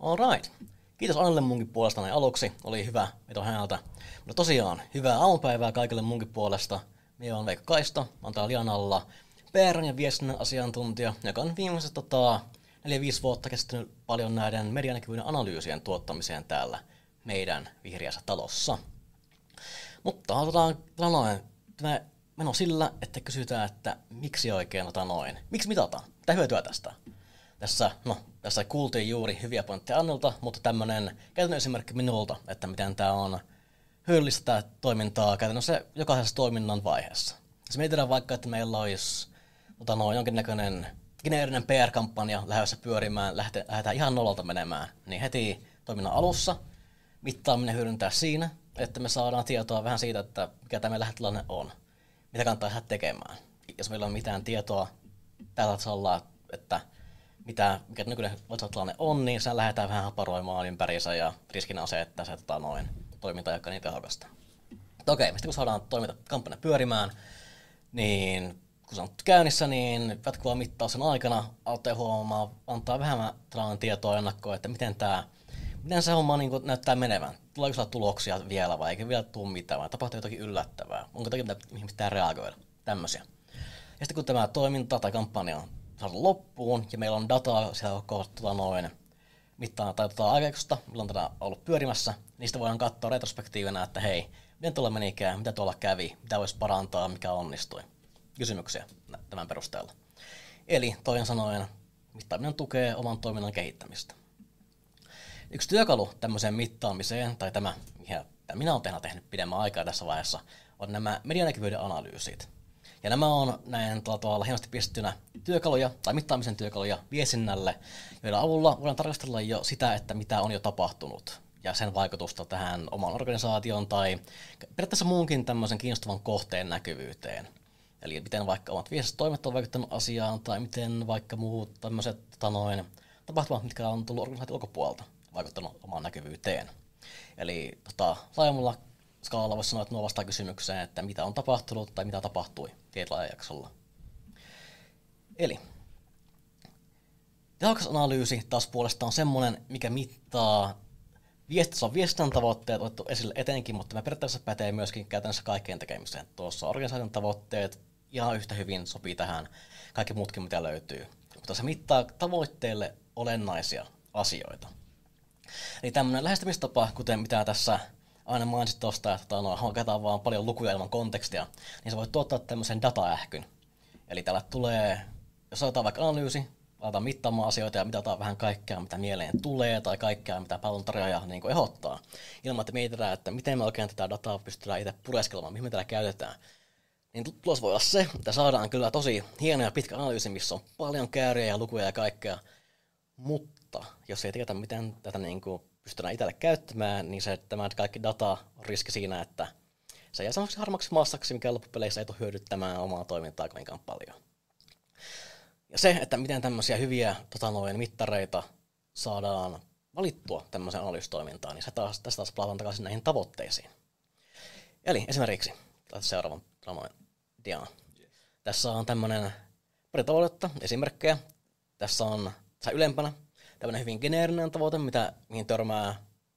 All right. Kiitos Annelle munkin puolesta näin aluksi. Oli hyvä veto häneltä. Mutta tosiaan, hyvää aamupäivää kaikille munkin puolesta. Minä olen Veikko Kaisto, mä oon täällä Lianalla PR- ja viestinnän asiantuntija, joka on viimeiset tota, 4-5 vuotta kestänyt paljon näiden medianäkyvyyden analyysien tuottamiseen täällä meidän vihreässä talossa. Mutta otetaan noin, tämä meno sillä, että kysytään, että miksi oikein ota noin. Miksi mitataan? Mitä hyötyä tästä? Tässä, no, tässä kuultiin juuri hyviä pointteja Annilta, mutta tämmöinen käytännön esimerkki minulta, että miten tämä on hyödyllistä toimintaa käytännössä jokaisessa toiminnan vaiheessa. Jos mietitään vaikka, että meillä olisi ota noin, jonkinnäköinen geneerinen PR-kampanja lähdössä pyörimään, lähdetään ihan nollalta menemään, niin heti toiminnan alussa mittaaminen hyödyntää siinä, että me saadaan tietoa vähän siitä, että mikä tämä lähtötilanne on, mitä kannattaa tehdä tekemään. Jos meillä on mitään tietoa tällä tasolla, että mitä, mikä nykyinen tilanne on, niin sen lähdetään vähän haparoimaan ympäriinsä ja riskinä on se, että se tota, noin, toiminta ei ole niin tehokasta. Okei, okay, kun saadaan toiminta kampanja pyörimään, niin kun se on käynnissä, niin jatkuva mittauksen aikana auttaa huomaamaan, antaa vähemmän tietoa ennakkoon, että miten tämä miten se homma niin näyttää menevän? Tuleeko sulla tuloksia vielä vai eikä vielä tule mitään vai tapahtuu jotakin yllättävää? Onko jotakin, mihin pitää reagoida? Tämmöisiä. Ja sitten kun tämä toiminta tai kampanja on saatu loppuun, ja meillä on dataa siellä koko tota noin, mittaan tai tota aikauksesta, milloin tätä on ollut pyörimässä, niistä voidaan katsoa retrospektiivinä, että hei, miten tuolla menikään, mitä tuolla kävi, mitä voisi parantaa, mikä onnistui. Kysymyksiä tämän perusteella. Eli toisin sanoen, mittaaminen tukee oman toiminnan kehittämistä. Yksi työkalu tämmöiseen mittaamiseen, tai tämä, mikä minä olen tehnyt pidemmän aikaa tässä vaiheessa, on nämä medianäkyvyyden analyysit. Ja nämä on näin tuolla tavalla hienosti pistettynä työkaluja tai mittaamisen työkaluja viestinnälle, joilla avulla voidaan tarkastella jo sitä, että mitä on jo tapahtunut ja sen vaikutusta tähän omaan organisaatioon tai periaatteessa muunkin tämmöisen kiinnostavan kohteen näkyvyyteen. Eli miten vaikka omat viestitoimet on vaikuttanut asiaan tai miten vaikka muut tämmöiset tota tapahtumat, mitkä on tullut organisaation ulkopuolelta, vaikuttanut omaan näkyvyyteen. Eli tota, laajemmalla skaalalla voisi sanoa, että nuo vastaa kysymykseen, että mitä on tapahtunut tai mitä tapahtui tietyllä ajanjaksolla. Eli tehokas analyysi taas puolestaan on semmoinen, mikä mittaa viestissä on viestinnän tavoitteet otettu esille etenkin, mutta me periaatteessa pätee myöskin käytännössä kaikkeen tekemiseen. Tuossa organisaation tavoitteet ihan yhtä hyvin sopii tähän kaikki muutkin, mitä löytyy. Mutta se mittaa tavoitteelle olennaisia asioita. Eli tämmöinen lähestymistapa, kuten mitä tässä aina mainitsit tuosta, että no, hakataan vaan paljon lukuja ilman kontekstia, niin se voi tuottaa tämmöisen dataähkyn. Eli täällä tulee, jos otetaan vaikka analyysi, aletaan mittaamaan asioita ja mitataan vähän kaikkea, mitä mieleen tulee tai kaikkea, mitä palveluntarjoaja niin ehdottaa, ilman että mietitään, että miten me oikein tätä dataa pystytään itse pureskelemaan, mihin me tätä käytetään. Niin tulos voi olla se, että saadaan kyllä tosi hieno ja pitkä analyysi, missä on paljon kääriä ja lukuja ja kaikkea, mutta jos ei tiedä, miten tätä niin kuin pystytään itselle käyttämään, niin se, tämä kaikki data on riski siinä, että se jää semmoiseksi harmaksi massaksi, mikä loppupeleissä ei tule hyödyttämään omaa toimintaa kovinkaan paljon. Ja se, että miten tämmöisiä hyviä tota noin, mittareita saadaan valittua tämmöiseen analyystoimintaan, niin se taas, tästä taas palataan takaisin näihin tavoitteisiin. Eli esimerkiksi, seuraavan sanoin, diaan. Tässä on tämmöinen pari tavoitetta, esimerkkejä. Tässä on tässä ylempänä tämmöinen hyvin geneerinen tavoite, mitä, mihin törmää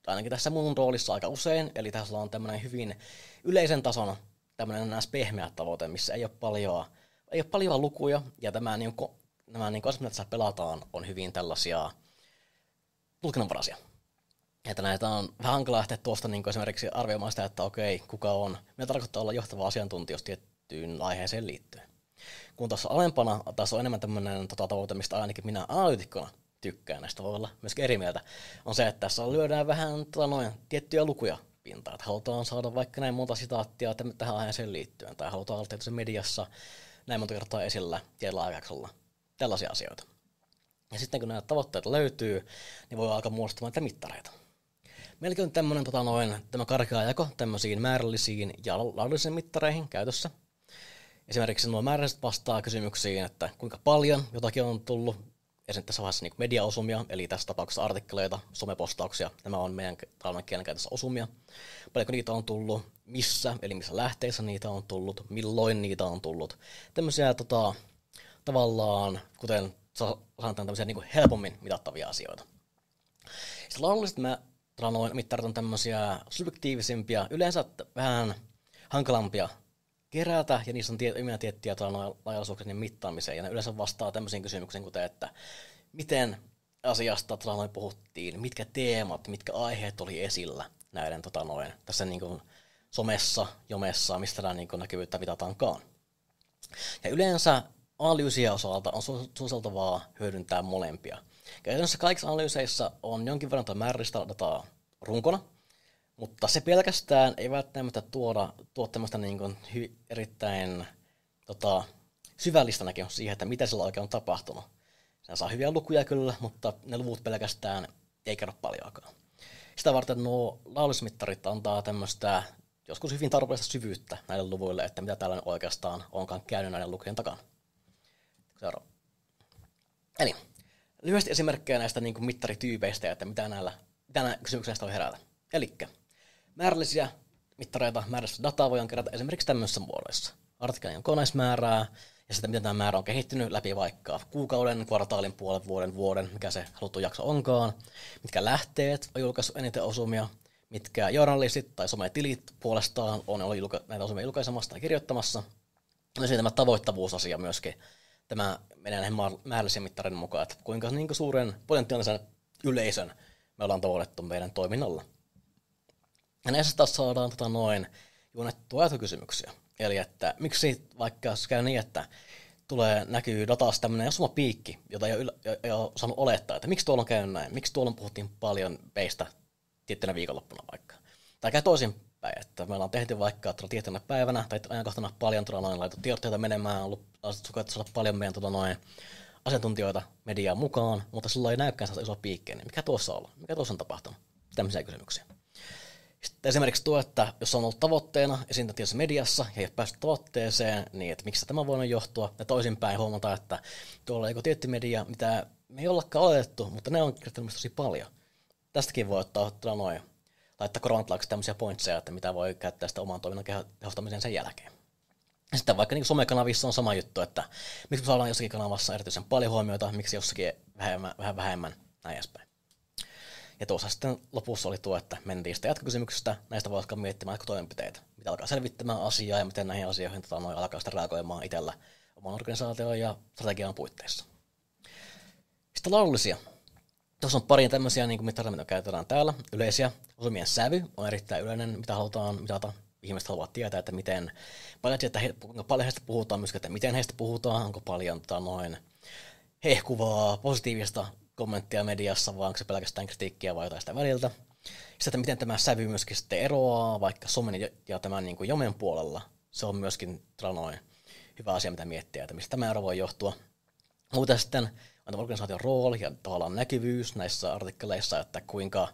ainakin tässä mun roolissa aika usein. Eli tässä on tämmöinen hyvin yleisen tason tämmöinen näissä pehmeä tavoite, missä ei ole paljon, ei ole paljon lukuja, ja tämä, niin kuin, nämä niin asiat, mitä tässä pelataan, on hyvin tällaisia tulkinnanvaraisia. Että näitä on vähän hankala lähteä tuosta niin esimerkiksi arvioimaan sitä, että okei, kuka on, mitä tarkoittaa olla johtava asiantuntija tiettyyn aiheeseen liittyen. Kun tuossa alempana tässä on enemmän tämmöinen tota, tavoite, mistä ainakin minä analytikkona tykkään, näistä voi olla myös eri mieltä, on se, että tässä lyödään vähän tota noin, tiettyjä lukuja pintaan. Että halutaan saada vaikka näin monta sitaattia tähän aiheeseen liittyen, tai halutaan olla tietysti mediassa näin monta kertaa esillä tietyllä aikaksella. Tällaisia asioita. Ja sitten kun näitä tavoitteita löytyy, niin voi alkaa muodostamaan näitä mittareita. On tämmöinen tota noin, tämä karkea jako tämmöisiin määrällisiin ja laadullisiin mittareihin käytössä. Esimerkiksi nuo määrälliset vastaa kysymyksiin, että kuinka paljon jotakin on tullut esimerkiksi tässä vaiheessa niin mediaosumia, eli tässä tapauksessa artikkeleita, somepostauksia. Nämä on meidän talven kielenkäytössä osumia. Paljonko niitä on tullut, missä, eli missä lähteissä niitä on tullut, milloin niitä on tullut. Tämmöisiä tota, tavallaan, kuten sanotaan, tämmöisiä niin helpommin mitattavia asioita. Sitten luonnollisesti mä noin mittarit on tämmöisiä subjektiivisempia, yleensä vähän hankalampia kerätä, ja niissä on tie, tiettyjä laajallisuuksien mittaamiseen, ja ne yleensä vastaa tämmöisiin kysymyksiin, kuten että miten asiasta noin puhuttiin, mitkä teemat, mitkä aiheet oli esillä näiden tota noin, tässä niin kuin somessa, jomessa, mistä tämä niin näkyvyyttä mitataankaan. Ja yleensä analyysiä osalta on suositeltavaa hyödyntää molempia. Käytännössä kaikissa analyyseissa on jonkin verran määrällistä dataa runkona, mutta se pelkästään ei välttämättä tuoda, tuo tämmöistä niin kuin hy, erittäin tota, syvällistä näkemystä siihen, että mitä sillä oikein on tapahtunut. Se saa hyviä lukuja kyllä, mutta ne luvut pelkästään ei kerro paljoakaan. Sitä varten nuo laulismittarit antaa tämmöistä joskus hyvin tarpeellista syvyyttä näille luvuille, että mitä täällä oikeastaan onkaan käynyt näiden lukujen takana. Seuraava. Eli lyhyesti esimerkkejä näistä niin kuin mittarityypeistä, että mitä näillä, mitä näillä kysymyksistä voi herätä. Elikkä Määrällisiä mittareita, määrällistä dataa voidaan kerätä esimerkiksi tämmöisessä muodoissa. Artikkelien koneismäärää ja sitten miten tämä määrä on kehittynyt läpi vaikka kuukauden, kvartaalin, puolen vuoden, vuoden, mikä se haluttu jakso onkaan, mitkä lähteet on julkaissut eniten osumia, mitkä journalistit tai sometilit puolestaan on ollut näitä osumia julkaisemassa tai kirjoittamassa, Ja sitten tämä tavoittavuusasia myöskin, tämä menee näihin määrällisiin mittarin mukaan, että kuinka niin suuren potentiaalisen yleisön me ollaan tavoitettu meidän toiminnalla. Ja näissä taas saadaan tota noin juonettua kysymyksiä. Eli että miksi vaikka jos käy niin, että tulee, näkyy datassa tämmöinen sama piikki, jota ei ole, ei ole saanut olettaa, että miksi tuolla on käynyt näin, miksi tuolla puhuttiin paljon peistä tiettynä viikonloppuna vaikka. Tai käy toisinpäin, että me ollaan tehty vaikka tiettynä päivänä tai ajankohtana paljon tuolla noin laitettu tiedotteita menemään, ollut saada paljon meidän tuolla noin asiantuntijoita mediaan mukaan, mutta sulla ei näykään sellaista isoa piikkiä, niin mikä tuossa on Mikä tuossa on tapahtunut? Tämmöisiä kysymyksiä. Sitten esimerkiksi tuo, että jos on ollut tavoitteena esiintyä tietyssä mediassa ja ei ole päässyt tavoitteeseen, niin että miksi tämä voi johtua. Ja toisinpäin huomata, että tuolla on joku tietty media, mitä me ei ollakaan oletettu, mutta ne on kertonut tosi paljon. Tästäkin voi ottaa noin, laittaa koronatlaiksi tämmöisiä pointseja, että mitä voi käyttää sitä oman toiminnan tehostamisen sen jälkeen. Sitten vaikka niin somekanavissa on sama juttu, että miksi me saadaan jossakin kanavassa erityisen paljon huomiota, miksi jossakin vähemmän, vähän vähemmän, näin edespäin. Ja tuossa sitten lopussa oli tuo, että mentiin sitä jatkokysymyksestä, näistä voi alkaa miettimään toimenpiteitä, mitä alkaa selvittämään asiaa ja miten näihin asioihin tota, noin alkaa sitten reagoimaan itsellä oman organisaation ja strategian puitteissa. Sitten laadullisia. Tuossa on pari tämmöisiä, niin kuin mitä käytetään täällä, yleisiä. Osumien sävy on erittäin yleinen, mitä halutaan mitata. Ihmiset haluavat tietää, että miten paljon, että he, kuinka paljon heistä puhutaan, myös, että miten heistä puhutaan, onko paljon tota, noin hehkuvaa, positiivista kommenttia mediassa, vai onko se pelkästään kritiikkiä vai jotain sitä väliltä. Sitten, että miten tämä sävy myöskin sitten eroaa vaikka somen ja tämän niin kuin jomen puolella. Se on myöskin noin, hyvä asia, mitä miettiä, että mistä tämä ero voi johtua. Muuten sitten on organisaation rooli ja tavallaan näkyvyys näissä artikkeleissa, että kuinka,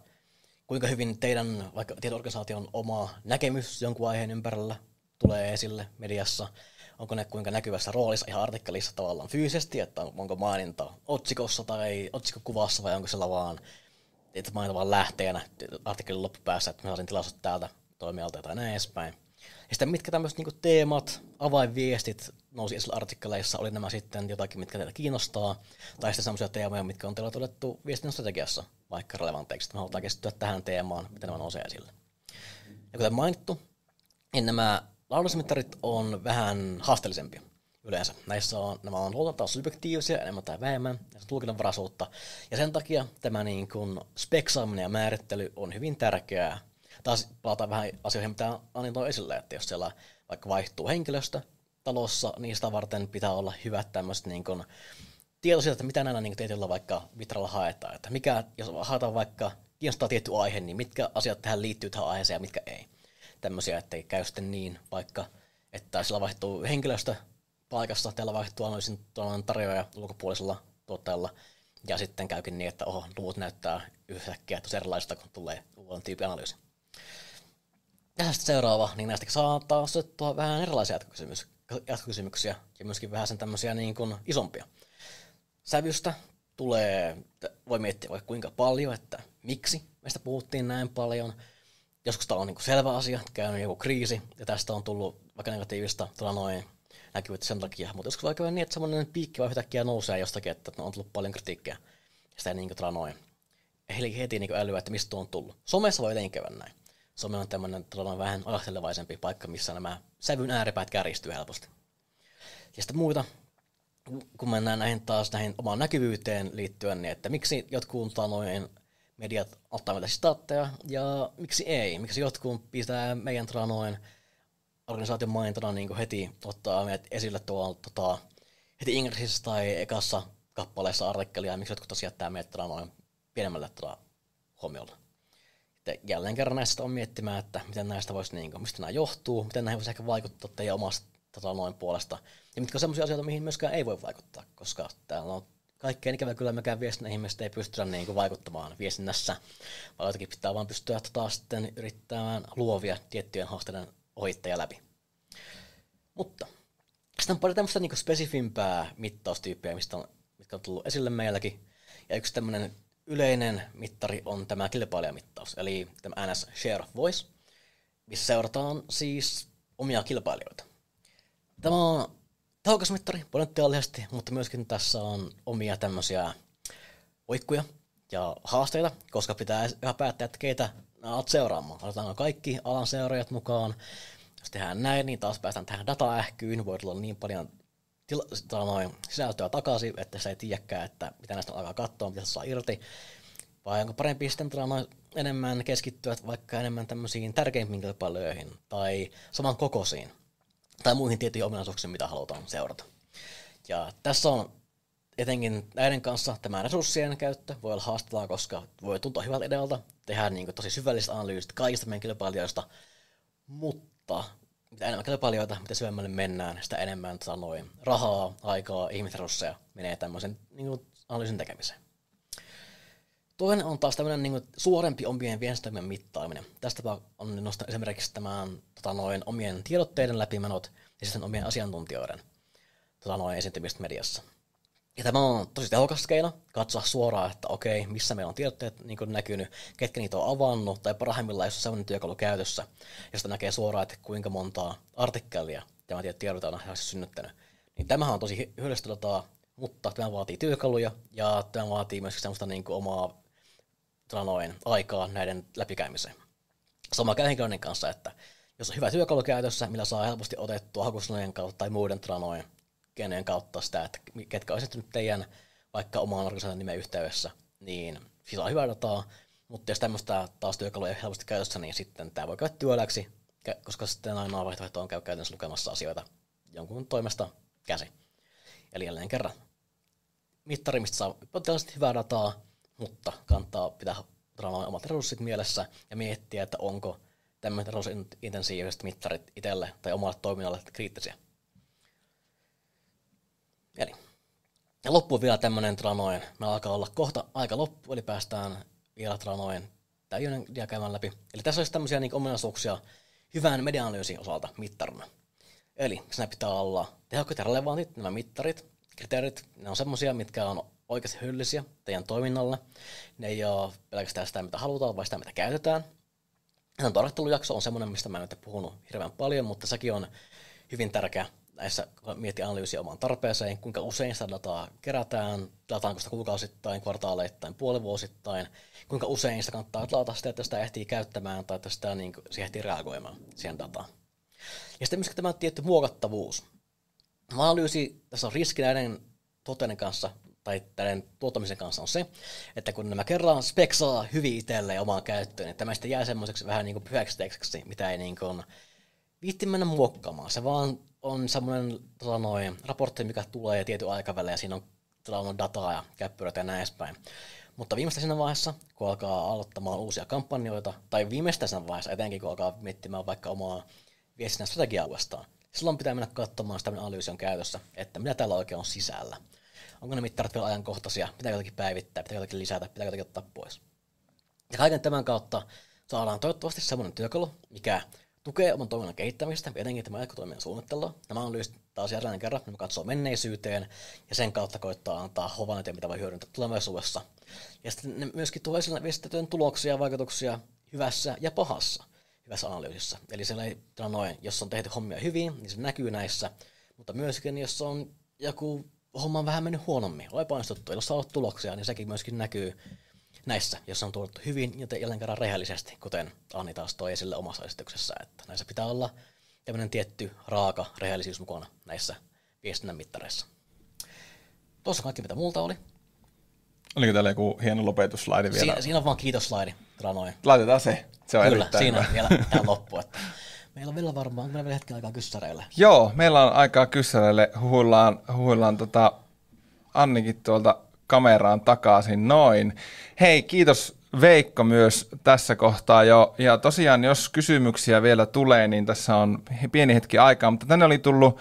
kuinka hyvin teidän vaikka organisaation oma näkemys jonkun aiheen ympärillä tulee esille mediassa – onko ne kuinka näkyvässä roolissa ihan artikkelissa tavallaan fyysisesti, että onko maininta otsikossa tai otsikokuvassa vai onko siellä vaan, että mainita vaan lähteenä artikkelin loppupäässä, että mä saisin tilaisuutta täältä toimijalta tai näin edespäin. Ja sitten mitkä tämmöiset niin teemat, avainviestit nousi esille artikkeleissa, oli nämä sitten jotakin, mitkä teitä kiinnostaa, tai sitten sellaisia teemoja, mitkä on teillä todettu viestinnän strategiassa vaikka relevanteiksi. Me halutaan keskittyä tähän teemaan, miten nämä nousee esille. Ja kuten mainittu, niin nämä Laadullismittarit on vähän haasteellisempia yleensä. Näissä on, nämä on luotetaan subjektiivisia enemmän tai vähemmän, ja tulkinnanvaraisuutta. Ja sen takia tämä niin kuin speksaaminen ja määrittely on hyvin tärkeää. Taas palataan vähän asioihin, mitä Ani toi esille, että jos siellä vaikka vaihtuu henkilöstö talossa, niin sitä varten pitää olla hyvät tämmöiset niin kuin tieto siitä, että mitä näillä niin tietyllä vaikka vitralla haetaan. Että mikä, jos haetaan vaikka kiinnostaa tietty aihe, niin mitkä asiat tähän liittyy tähän aiheeseen ja mitkä ei tämmöisiä, ettei käy sitten niin, vaikka että sillä vaihtuu henkilöstö paikassa, täällä vaihtuu analyysin tarjoaja ulkopuolisella tuottajalla, ja sitten käykin niin, että oho, luvut näyttää yhtäkkiä tosi erilaista, kun tulee uuden tyypin analyysi. Ja sitten seuraava, niin näistä saa taas vähän erilaisia jatkokysymys, jatkokysymyksiä ja myöskin vähän sen tämmöisiä niin kuin isompia. Sävystä tulee, voi miettiä vaikka kuinka paljon, että miksi meistä puhuttiin näin paljon, joskus tämä on niin selvä asia, käynyt joku kriisi, ja tästä on tullut vaikka negatiivista tuolla noin näkyvyyttä sen takia, mutta joskus vaikka niin, että semmoinen piikki vaan yhtäkkiä nousee jostakin, että on tullut paljon kritiikkiä, ja sitä ei niin kuin, noin Eli heti niin älyä, että mistä tuo on tullut. Somessa voi etenkin käydä näin. Some on tämmöinen vähän ajattelevaisempi paikka, missä nämä sävyn ääripäät kärjistyy helposti. Ja sitten muita, kun mennään näihin taas näihin omaan näkyvyyteen liittyen, niin että miksi jotkut noin mediat ottaa meitä sitaatteja, ja miksi ei? Miksi jotkut pistää meidän tranoin organisaation mainintana niin heti ottaa meidät esille tuolla tota, heti Ingressissä tai ekassa kappaleessa artikkelia, ja miksi jotkut tosiaan jättää meidät noin pienemmälle tota, huomiolla. Sitten jälleen kerran näistä on miettimään, että miten näistä voisi, niin kuin, mistä nämä johtuu, miten näihin voisi ehkä vaikuttaa teidän omasta tota, noin puolesta, ja mitkä on sellaisia asioita, mihin myöskään ei voi vaikuttaa, koska täällä on kaikkein ikävä kyllä mekään viestinnän ihmiset ei pystytä niin kuin vaikuttamaan viestinnässä, vaan jotenkin pitää vaan pystyä taas sitten yrittämään luovia tiettyjen haasteiden ohittajia läpi. Mutta sitten on pari tämmöistä niin spesifimpää mittaustyyppiä, mistä on, mitkä on tullut esille meilläkin. Ja yksi tämmöinen yleinen mittari on tämä kilpailijamittaus, eli tämä NS Share of Voice, missä seurataan siis omia kilpailijoita. Tämä on tehokas mittari potentiaalisesti, mutta myöskin tässä on omia tämmöisiä oikkuja ja haasteita, koska pitää ihan päättää, että keitä olet seuraamaan. Otetaanko kaikki alan seuraajat mukaan, Jos tehdään näin, niin taas päästään tähän dataähkyyn, voi tulla niin paljon tila, noin, sisältöä takaisin, että se ei tiedäkään, että mitä näistä alkaa katsoa, mitä saa irti. Vai onko parempi sitten noin, enemmän keskittyä vaikka enemmän tämmöisiin tärkeimpiin kilpailuihin tai saman kokoisiin tai muihin tiettyihin ominaisuuksiin, mitä halutaan seurata. Ja tässä on etenkin näiden kanssa tämä resurssien käyttö voi olla haastavaa, koska voi tuntua hyvältä idealta, tehdä niin tosi syvälliset analyysit kaikista meidän kilpailijoista, mutta mitä enemmän kilpailijoita, mitä syvemmälle mennään, sitä enemmän sanoin rahaa, aikaa, ihmisresursseja menee tämmöisen niin analyysin tekemiseen. Toinen on taas tämmöinen niin suorempi omien viestintämien mittaaminen. Tästä on nostan esimerkiksi tämän tota noin, omien tiedotteiden läpimenot ja sitten omien asiantuntijoiden tota noin, esiintymistä mediassa. Ja tämä on tosi tehokas keino katsoa suoraan, että okei, missä meillä on tiedotteet niin näkynyt, ketkä niitä on avannut, tai parhaimmillaan, jos on sellainen työkalu käytössä, josta näkee suoraan, että kuinka montaa artikkelia tämä tiedot on synnyttänyt. Niin tämähän on tosi hyödyllistä mutta tämä vaatii työkaluja, ja tämä vaatii myös sellaista niin kuin omaa noin, aikaa näiden läpikäymiseen. Sama käy henkilöiden kanssa, että jos on hyvä työkalu käytössä, millä saa helposti otettua hakusanojen kautta tai muiden tranojen keinojen kautta sitä, että ketkä on esiintynyt teidän vaikka omaan organisaation nimen yhteydessä, niin siis on hyvä dataa, mutta jos tämmöistä taas työkaluja ei helposti käytössä, niin sitten tämä voi käydä työläksi, koska sitten ainoa vaihtoehto on käydä käytännössä lukemassa asioita jonkun toimesta käsi. Eli jälleen kerran mittari, mistä saa potentiaalisesti hyvää dataa, mutta kannattaa pitää omat resurssit mielessä ja miettiä, että onko tämmöiset resurssi-intensiiviset mittarit itselle tai omalle toiminnalle kriittisiä. Eli ja loppuun vielä tämmöinen tranoin. Me alkaa olla kohta aika loppu, eli päästään vielä tranoin täyden dia käymään läpi. Eli tässä olisi tämmöisiä niin ominaisuuksia hyvän medianalyysin osalta mittarina. Eli siinä pitää olla tehokkaat ja relevantit nämä mittarit, kriteerit. Ne on semmoisia, mitkä on oikeasti hyödyllisiä teidän toiminnalle. Ne ei ole pelkästään sitä, mitä halutaan, vaan sitä, mitä käytetään. Tämän tarkkastelujakso on semmoinen, mistä mä en nyt puhunut hirveän paljon, mutta sekin on hyvin tärkeä näissä, kun miettii analyysiä omaan tarpeeseen, kuinka usein sitä dataa kerätään, datataanko sitä kuukausittain, kvartaaleittain, puolivuosittain, kuinka usein sitä kannattaa ladata sitä, että sitä ehtii käyttämään tai että sitä niin, siihen ehtii reagoimaan siihen dataan. Ja sitten myöskin tämä tietty muokattavuus. Analyysi, tässä on riski näiden tuotteiden kanssa tai tämän tuottamisen kanssa on se, että kun nämä kerran speksaa hyvin itselleen omaan käyttöön, niin tämä sitten jää semmoiseksi vähän niin kuin pyhäksi tekstiksi, mitä ei niin kuin viitti mennä muokkaamaan. Se vaan on semmoinen tota noin, raportti, mikä tulee tietyn aikavälillä ja siinä on, tota on dataa ja käppyrät ja näin edespäin. Mutta viimeistä siinä vaiheessa, kun alkaa aloittamaan uusia kampanjoita, tai viimeistä siinä vaiheessa etenkin, kun alkaa miettimään vaikka omaa viestinnän strategiaa uudestaan, silloin pitää mennä katsomaan sitä, analyysi on käytössä, että mitä täällä oikein on sisällä. Onko ne mittarit vielä ajankohtaisia, pitääkö jotakin päivittää, pitääkö jotakin lisätä, pitääkö jotakin ottaa pois. Ja kaiken tämän kautta saadaan toivottavasti semmoinen työkalu, mikä tukee oman toiminnan kehittämistä, etenkin tämä jatkotoiminnan suunnittelua. Nämä on taas jälleen kerran, me katsoo menneisyyteen ja sen kautta koittaa antaa havaintoja, mitä voi hyödyntää tulevaisuudessa. Ja sitten ne myöskin tuo esille viestitettyjen tuloksia ja vaikutuksia hyvässä ja pahassa hyvässä analyysissä. Eli siellä ei, noin, jos on tehty hommia hyvin, niin se näkyy näissä, mutta myöskin jos on joku homma on vähän mennyt huonommin, on epäonnistuttu, jos saa tuloksia, niin sekin myöskin näkyy näissä, jos on tuotettu hyvin ja jälleen kerran rehellisesti, kuten Anni taas toi esille omassa esityksessä, että näissä pitää olla tämmöinen tietty raaka rehellisyys mukana näissä viestinnän mittareissa. Tuossa kaikki, mitä multa oli. Oliko täällä joku hieno lopetuslaidi vielä? Siinä, siinä on vaan kiitoslaidi. Noin. Laitetaan se. Se on Kyllä, siinä hyvä. vielä tähän loppu. Että meillä on vielä varmaan, meillä on vielä hetken aikaa kyssäreille. Joo, meillä on aikaa kyssäreille. Huhuillaan, huhuillaan tota Annikin tuolta kameraan takaisin noin. Hei, kiitos Veikko myös tässä kohtaa jo. Ja tosiaan, jos kysymyksiä vielä tulee, niin tässä on pieni hetki aikaa, mutta tänne oli tullut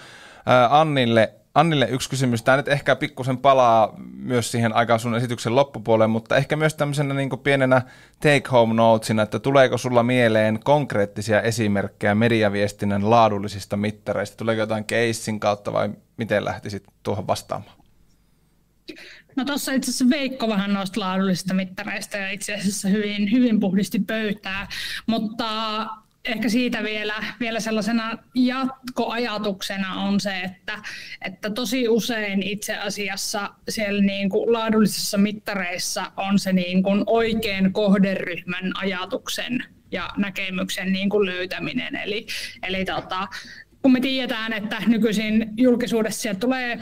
Annille, Annille yksi kysymys. Tämä nyt ehkä pikkusen palaa myös siihen aikaan sun esityksen loppupuoleen, mutta ehkä myös tämmöisenä niin pienenä take-home notesina, että tuleeko sulla mieleen konkreettisia esimerkkejä mediaviestinnän laadullisista mittareista? Tuleeko jotain keissin kautta vai miten lähtisit tuohon vastaamaan? No tuossa itse asiassa Veikko vähän noista laadullisista mittareista ja itse asiassa hyvin, hyvin puhdisti pöytää, mutta ehkä siitä vielä, vielä sellaisena jatkoajatuksena on se, että, että tosi usein itse asiassa siellä niin kuin laadullisissa mittareissa on se niin kuin oikein kohderyhmän ajatuksen ja näkemyksen niin kuin löytäminen. Eli, eli tota, kun me tiedetään, että nykyisin julkisuudessa tulee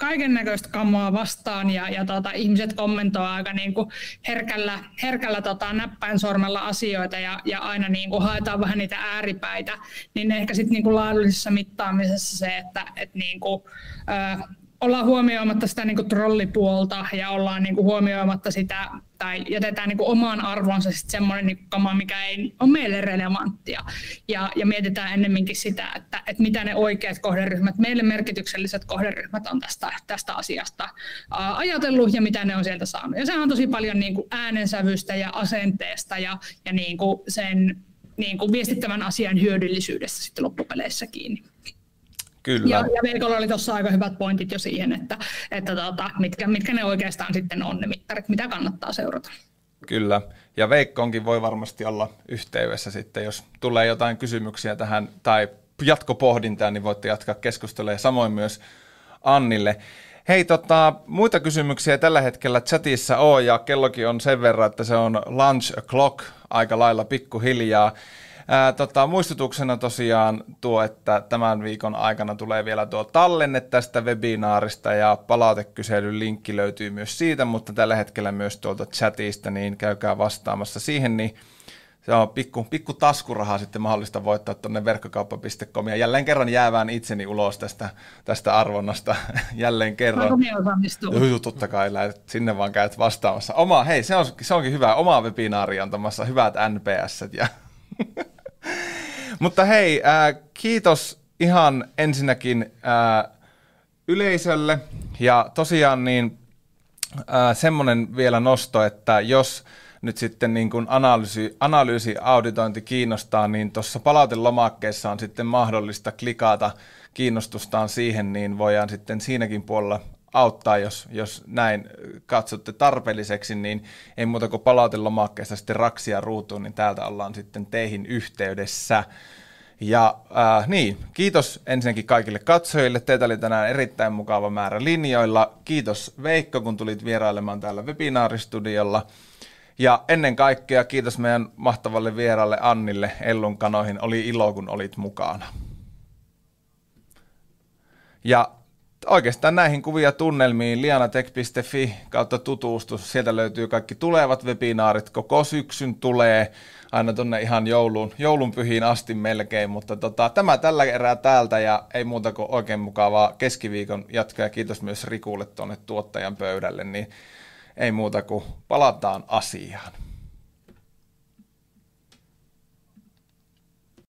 kaiken näköistä kammoa vastaan ja, ja tota, ihmiset kommentoivat aika niin kuin herkällä, herkällä tota, näppäin sormella asioita ja, ja aina niin kuin haetaan vähän niitä ääripäitä, niin ehkä sitten niin kuin laadullisessa mittaamisessa se, että et niin kuin, ö, ollaan huomioimatta sitä niin kuin trollipuolta ja ollaan niin kuin huomioimatta sitä, tai jätetään niin kuin omaan arvonsa sitten semmoinen niin kama, mikä ei ole meille relevanttia. Ja, ja mietitään ennemminkin sitä, että, että mitä ne oikeat kohderyhmät, meille merkitykselliset kohderyhmät on tästä, tästä asiasta ää, ajatellut ja mitä ne on sieltä saanut. Ja se on tosi paljon niin kuin äänensävystä ja asenteesta ja, ja niin kuin sen niin kuin viestittävän asian hyödyllisyydestä sitten loppupeleissä kiinni. Kyllä. Ja, ja Veikolla oli tuossa aika hyvät pointit jo siihen, että, että tota, mitkä, mitkä ne oikeastaan sitten on ne mittarit, mitä kannattaa seurata. Kyllä, ja Veikkoonkin voi varmasti olla yhteydessä sitten, jos tulee jotain kysymyksiä tähän tai jatkopohdintaa, niin voitte jatkaa keskustelua ja samoin myös Annille. Hei, tota, muita kysymyksiä tällä hetkellä chatissa on ja kellokin on sen verran, että se on lunch o'clock aika lailla pikkuhiljaa. Ää, tota, muistutuksena tosiaan tuo, että tämän viikon aikana tulee vielä tuo tallenne tästä webinaarista ja palautekyselyn linkki löytyy myös siitä, mutta tällä hetkellä myös tuolta chatista, niin käykää vastaamassa siihen, niin se on pikku, pikku taskurahaa sitten mahdollista voittaa tuonne verkkokauppa.com ja jälleen kerran jäävään itseni ulos tästä, tästä arvonnasta jälleen kerran. Joo, totta kai, lähdet, sinne vaan käyt vastaamassa. Oma, hei, se, on, se onkin hyvä, oma webinaari antamassa hyvät NPS ja Mutta hei, äh, kiitos ihan ensinnäkin äh, yleisölle. Ja tosiaan niin äh, semmoinen vielä nosto, että jos nyt sitten niin kuin analyysi, analyysi, auditointi kiinnostaa, niin tuossa palautelomakkeessa on sitten mahdollista klikata kiinnostustaan siihen, niin voidaan sitten siinäkin puolella auttaa, jos, jos näin katsotte tarpeelliseksi, niin ei muuta kuin palautelomakkeesta sitten raksia ruutuun, niin täältä ollaan sitten teihin yhteydessä. Ja äh, niin, kiitos ensinnäkin kaikille katsojille. Teitä oli tänään erittäin mukava määrä linjoilla. Kiitos Veikko, kun tulit vierailemaan täällä webinaaristudiolla. Ja ennen kaikkea kiitos meidän mahtavalle vieralle Annille Ellun kanoihin. Oli ilo, kun olit mukana. Ja oikeastaan näihin kuvia tunnelmiin lianatech.fi kautta tutustus. Sieltä löytyy kaikki tulevat webinaarit. Koko syksyn tulee aina tuonne ihan joulun, joulun pyhiin asti melkein, mutta tota, tämä tällä erää täältä ja ei muuta kuin oikein mukavaa keskiviikon jatkoa ja kiitos myös Rikulle tuonne tuottajan pöydälle, niin ei muuta kuin palataan asiaan.